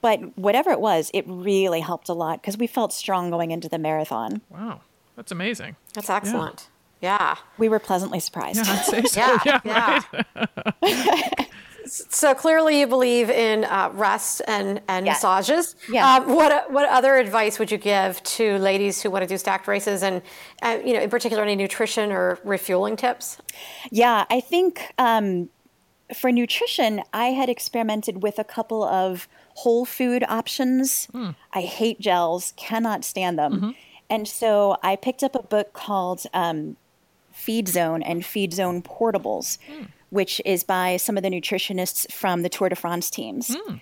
But whatever it was, it really helped a lot because we felt strong going into the marathon. Wow, that's amazing. That's excellent. Yeah. We were pleasantly surprised. Yeah, I'd say so. Yeah. Yeah, right. So clearly, you believe in uh, rest and, and Yes. massages. Yeah. Um, what what other advice would you give to ladies who want to do stacked races, and uh, you know, in particular, any nutrition or refueling tips? Yeah, I think um, for nutrition, I had experimented with a couple of whole food options. I hate gels, cannot stand them. And so I picked up a book called um, Feed Zone and Feed Zone Portables, hmm. which is by some of the nutritionists from the Tour de France teams. Hmm.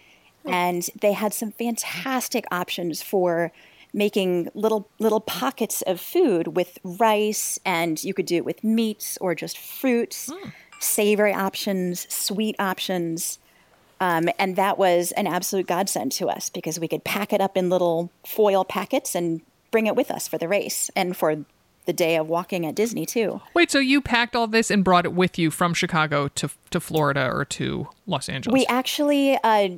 And they had some fantastic options for making little little pockets of food with rice and you could do it with meats or just fruits, hmm. savory options, sweet options. Um, and that was an absolute godsend to us because we could pack it up in little foil packets and bring it with us for the race and for the day of walking at Disney too. Wait, so you packed all this and brought it with you from Chicago to to Florida or to Los Angeles? We actually, uh,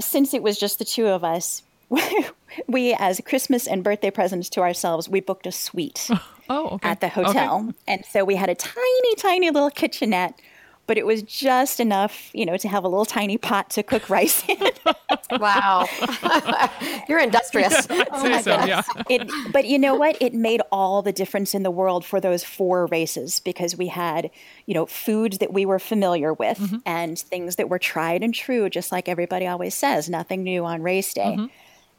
since it was just the two of us, we, as Christmas and birthday presents to ourselves, we booked a suite oh, okay. at the Okay. hotel. And so we had a tiny, tiny little kitchenette, but it was just enough, you know, to have a little tiny pot to cook rice in. Wow, you're industrious. Oh say so, yeah. it, but you know what? It made all the difference in the world for those four races because we had, you know, foods that we were familiar with mm-hmm. and things that were tried and true, just like everybody always says, nothing new on race day. Mm-hmm.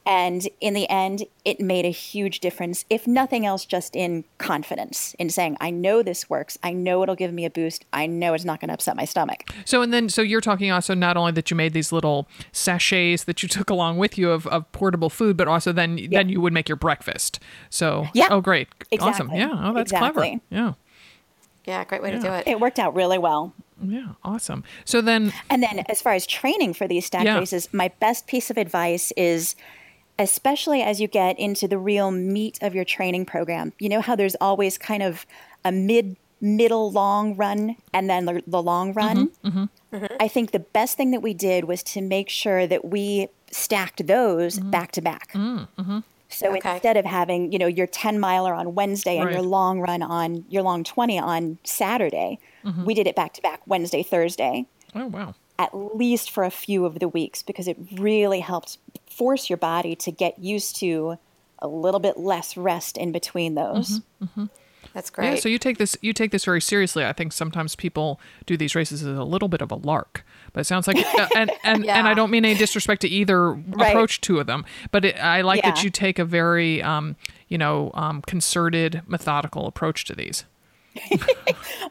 And in the end, it made a huge difference, if nothing else, just in confidence, in saying, I know this works. I know it'll give me a boost. I know it's not going to upset my stomach. So and then so you're talking also not only that you made these little sachets that you took along with you of, of portable food, but also then then you would make your breakfast. So Yeah. oh great, awesome, yeah, oh that's clever, yeah, Yeah, great way to do it. It worked out really well. yeah, awesome. So then And then, as far as training for these stack Yeah. races, my best piece of advice is especially as you get into the real meat of your training program. You know how there's always kind of a mid, middle, long run and then the, the long mm-hmm, run? Mm-hmm. Mm-hmm. I think the best thing that we did was to make sure that we stacked those back to back. Mm, so Okay. instead of having, you know, your 10 miler on Wednesday and your long run on your long 20 on Saturday, we did it back to back Wednesday, Thursday oh wow, at least for a few of the weeks because it really helps force your body to get used to a little bit less rest in between those. That's great. yeah. So you take this you take this very seriously. I think sometimes people do these races as a little bit of a lark, but it sounds like uh, and and and I don't mean any disrespect to either Right. approach two of them, but it, I like that you take a very um you know um concerted, methodical approach to these.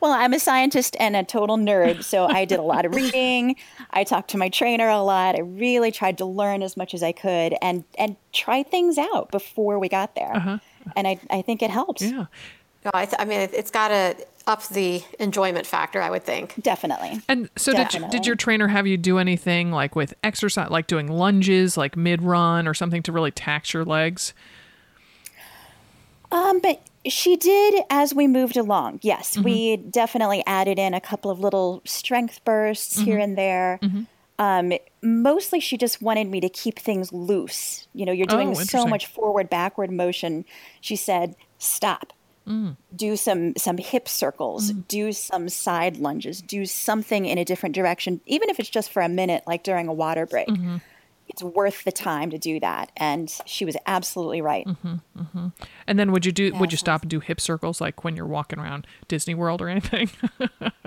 well, I'm a scientist and a total nerd, so I did a lot of reading. I talked to my trainer a lot. I really tried to learn as much as I could and and try things out before we got there. Uh-huh. And I I think it helps. Yeah. No, I, th- I mean, it's got to up the enjoyment factor, I would think. Definitely. And so, did, did your trainer have you do anything like with exercise, like doing lunges, like mid run or something to really tax your legs? Um, but she did as we moved along. Yes, mm-hmm. we definitely added in a couple of little strength bursts mm-hmm. here and there. Mm-hmm. Um, mostly, she just wanted me to keep things loose. You know, you're doing oh, so much forward backward motion. She said, "Stop." Mm. Do some some hip circles, mm. do some side lunges, do something in a different direction, even if it's just for a minute, like during a water break. It's worth the time to do that. And she was absolutely right. Mm-hmm, mm-hmm. And then would you do? Yeah. Would you stop and do hip circles like when you're walking around Disney World or anything?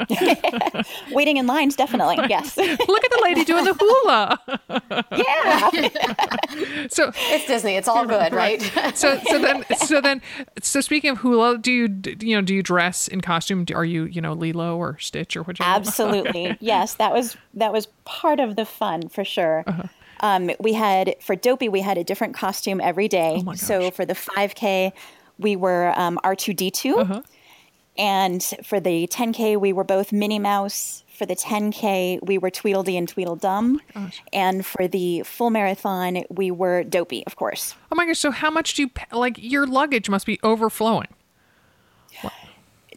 Waiting in lines, definitely. Yes. Look at the lady doing the hula. yeah. so it's Disney. It's all good, right? so so then so then so speaking of hula, do you you know do you dress in costume? Are you you know Lilo or Stitch or whichever? Absolutely. yes, that was that was part of the fun for sure. Uh-huh. Um, we had for Dopey, we had a different costume every day. Oh so for the 5K, we were um, R2D2. Uh-huh. And for the 10K, we were both Minnie Mouse. For the 10K, we were Tweedledee and Tweedledum. Oh and for the full marathon, we were Dopey, of course. Oh my gosh. So, how much do you, like, your luggage must be overflowing?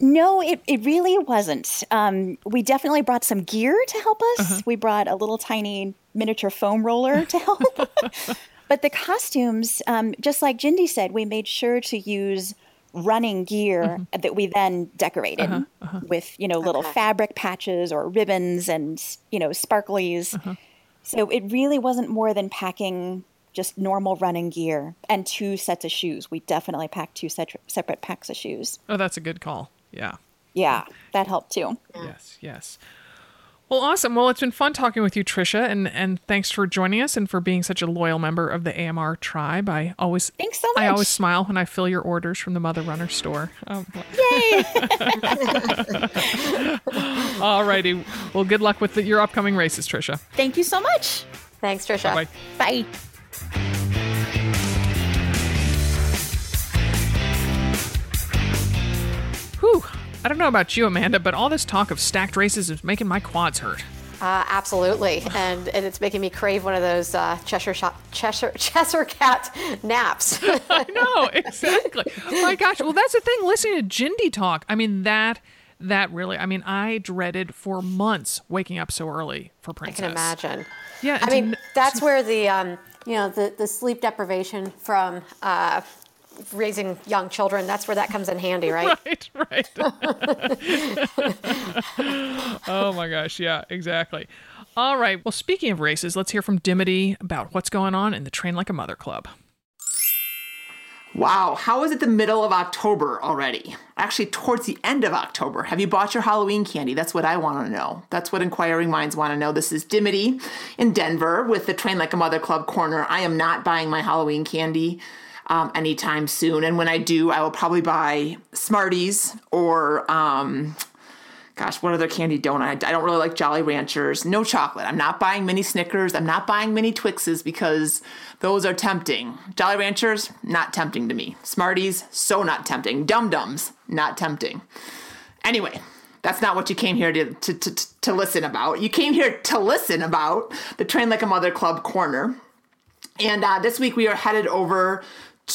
No, it, it really wasn't. Um, we definitely brought some gear to help us. Uh-huh. We brought a little tiny miniature foam roller to help. but the costumes, um, just like Jindy said, we made sure to use running gear uh-huh. that we then decorated uh-huh. uh-huh. with, you know, little okay. fabric patches or ribbons and, you know, sparklies. Uh-huh. So it really wasn't more than packing just normal running gear and two sets of shoes. We definitely packed two set- separate packs of shoes. Oh, that's a good call. Yeah. Yeah, that helped too. Yes, yes. Well, awesome. Well, it's been fun talking with you, Trisha, and and thanks for joining us and for being such a loyal member of the AMR tribe. I always thanks so much. I always smile when I fill your orders from the Mother Runner store. Oh, Yay! All righty. Well, good luck with the, your upcoming races, Trisha. Thank you so much. Thanks, Trisha. Bye-bye. Bye. I don't know about you, Amanda, but all this talk of stacked races is making my quads hurt. Uh, absolutely, and, and it's making me crave one of those uh, Cheshire shot, Cheshire Cheshire cat naps. I know exactly. my gosh, well that's the thing. Listening to Jindy talk, I mean that that really. I mean, I dreaded for months waking up so early for Princess. I can imagine. Yeah, I mean that's where the um, you know the the sleep deprivation from. Uh, raising young children, that's where that comes in handy, right? right, right. oh my gosh, yeah, exactly. All right. Well, speaking of races, let's hear from Dimity about what's going on in the Train Like a Mother Club. Wow, how is it the middle of October already? Actually, towards the end of October. Have you bought your Halloween candy? That's what I want to know. That's what inquiring minds want to know. This is Dimity in Denver with the Train Like a Mother Club corner. I am not buying my Halloween candy um, anytime soon. And when I do, I will probably buy Smarties or, um, gosh, what other candy don't I? I don't really like Jolly Ranchers. No chocolate. I'm not buying mini Snickers. I'm not buying mini Twixes because those are tempting. Jolly Ranchers, not tempting to me. Smarties, so not tempting. Dum Dums, not tempting. Anyway, that's not what you came here to, to, to, to listen about. You came here to listen about the Train Like a Mother Club Corner. And uh, this week we are headed over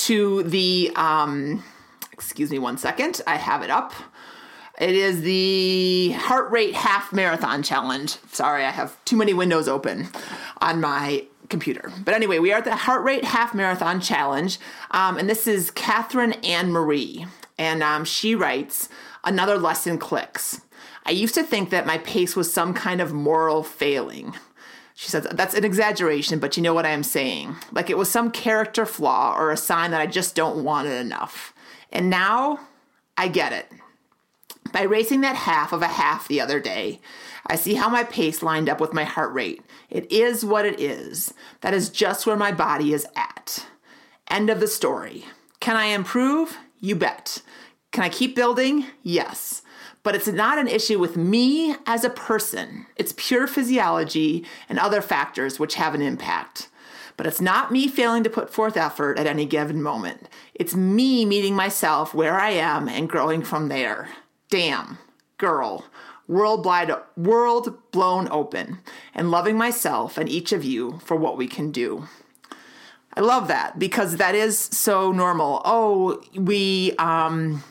to the, um, excuse me one second, I have it up. It is the heart rate half marathon challenge. Sorry, I have too many windows open on my computer. But anyway, we are at the heart rate half marathon challenge. Um, and this is Catherine Anne Marie. And um, she writes, Another lesson clicks. I used to think that my pace was some kind of moral failing. She says, That's an exaggeration, but you know what I am saying. Like it was some character flaw or a sign that I just don't want it enough. And now I get it. By racing that half of a half the other day, I see how my pace lined up with my heart rate. It is what it is. That is just where my body is at. End of the story. Can I improve? You bet. Can I keep building? Yes. But it's not an issue with me as a person. It's pure physiology and other factors which have an impact. But it's not me failing to put forth effort at any given moment. It's me meeting myself where I am and growing from there. Damn, girl, world, wide, world blown open, and loving myself and each of you for what we can do. I love that because that is so normal. Oh, we, um,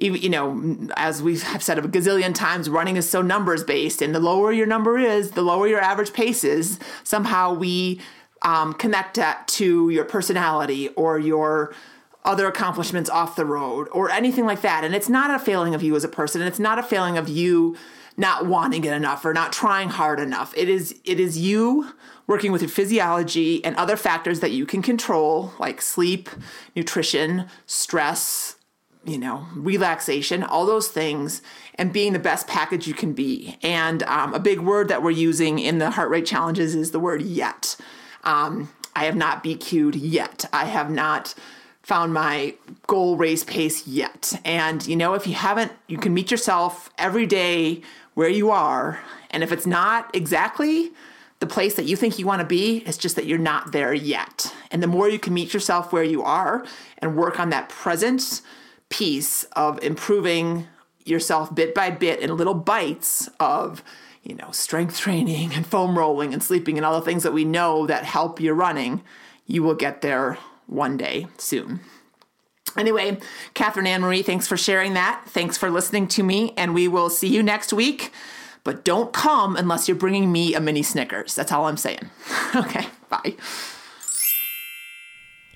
you know, as we have said a gazillion times, running is so numbers based, and the lower your number is, the lower your average pace is. Somehow we um, connect that to your personality or your other accomplishments off the road or anything like that. And it's not a failing of you as a person. And it's not a failing of you not wanting it enough or not trying hard enough. It is it is you working with your physiology and other factors that you can control, like sleep, nutrition, stress, you know, relaxation, all those things, and being the best package you can be. And um, a big word that we're using in the heart rate challenges is the word yet. Um, I have not BQ'd yet. I have not found my goal race pace yet. And you know, if you haven't, you can meet yourself every day where you are. And if it's not exactly the place that you think you want to be, it's just that you're not there yet. And the more you can meet yourself where you are and work on that present piece of improving yourself bit by bit in little bites of you know, strength training and foam rolling and sleeping and all the things that we know that help your running, you will get there one day soon. Anyway, Catherine anne Marie, thanks for sharing that. Thanks for listening to me, and we will see you next week. But don't come unless you're bringing me a mini Snickers. That's all I'm saying. okay, bye.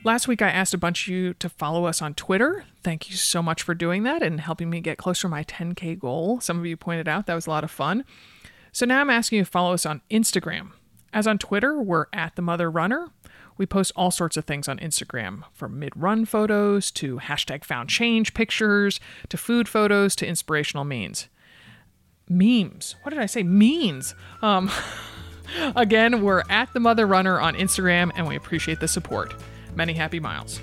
Last week, I asked a bunch of you to follow us on Twitter. Thank you so much for doing that and helping me get closer to my 10K goal. Some of you pointed out that was a lot of fun. So now I'm asking you to follow us on Instagram. As on Twitter, we're at the Mother Runner. We post all sorts of things on Instagram, from mid run photos to hashtag found change pictures to food photos to inspirational memes. Memes. What did I say? Memes. Um, again, we're at the Mother Runner on Instagram and we appreciate the support. Many happy miles.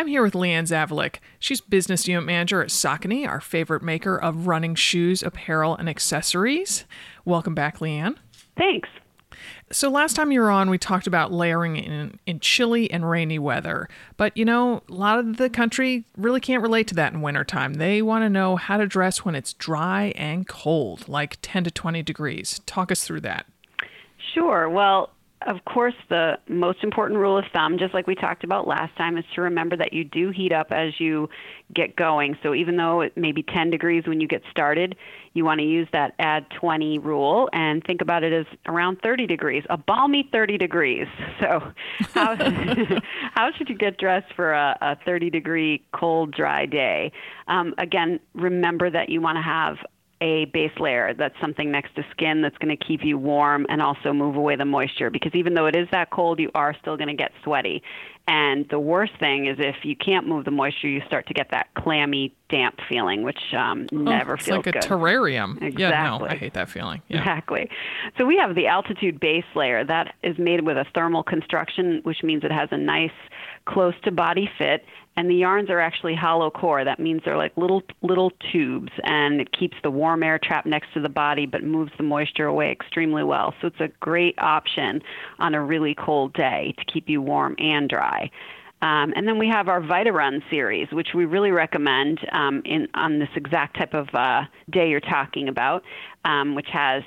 I'm here with Leanne Zavalik. She's business unit manager at Saucony, our favorite maker of running shoes, apparel, and accessories. Welcome back, Leanne. Thanks. So last time you were on, we talked about layering in, in chilly and rainy weather. But you know, a lot of the country really can't relate to that in wintertime. They want to know how to dress when it's dry and cold, like 10 to 20 degrees. Talk us through that. Sure. Well, of course, the most important rule of thumb, just like we talked about last time, is to remember that you do heat up as you get going. So even though it may be 10 degrees when you get started, you want to use that add 20 rule and think about it as around 30 degrees, a balmy 30 degrees. So how, how should you get dressed for a, a 30 degree cold, dry day? Um, again, remember that you want to have a base layer that's something next to skin that's going to keep you warm and also move away the moisture. Because even though it is that cold you are still going to get sweaty and the worst thing is if you can't move the moisture you start to get that clammy damp feeling which um, never oh, it's feels like a terrarium exactly. yeah no i hate that feeling yeah. exactly so we have the altitude base layer that is made with a thermal construction which means it has a nice close to body fit and the yarns are actually hollow core. That means they're like little little tubes, and it keeps the warm air trapped next to the body, but moves the moisture away extremely well. So it's a great option on a really cold day to keep you warm and dry. Um, and then we have our VitaRun series, which we really recommend um, in on this exact type of uh, day you're talking about, um, which has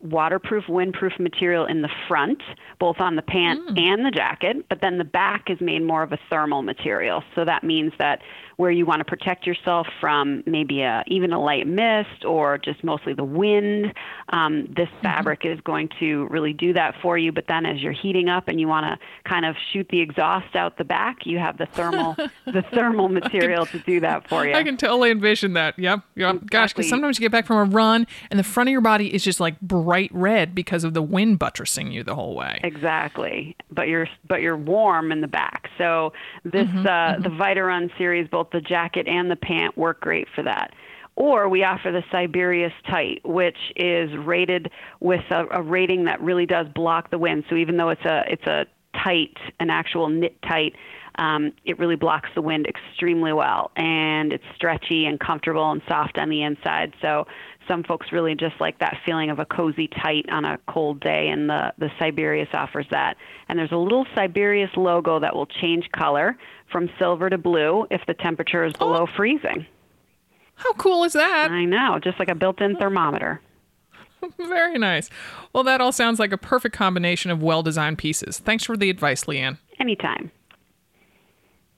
waterproof, windproof material in the front, both on the pant mm. and the jacket, but then the back is made more of a thermal material. So that means that where you want to protect yourself from maybe a, even a light mist or just mostly the wind, um, this mm-hmm. fabric is going to really do that for you. But then as you're heating up and you want to kind of shoot the exhaust out the back, you have the thermal the thermal material can, to do that for you. I can totally envision that. Yep. yep. Exactly. Gosh, because sometimes you get back from a run and the front of your body is just like bright red because of the wind buttressing you the whole way. Exactly. But you're but you're warm in the back. So this mm-hmm, uh, mm-hmm. the VitaRun series, both both the jacket and the pant work great for that. Or we offer the Siberius Tight, which is rated with a, a rating that really does block the wind. So even though it's a it's a tight, an actual knit tight, um, it really blocks the wind extremely well, and it's stretchy and comfortable and soft on the inside. So some folks really just like that feeling of a cozy tight on a cold day, and the the Siberius offers that. And there's a little Siberius logo that will change color from silver to blue if the temperature is below oh. freezing. How cool is that? I know, just like a built-in thermometer. Very nice. Well, that all sounds like a perfect combination of well-designed pieces. Thanks for the advice, Leanne. Anytime.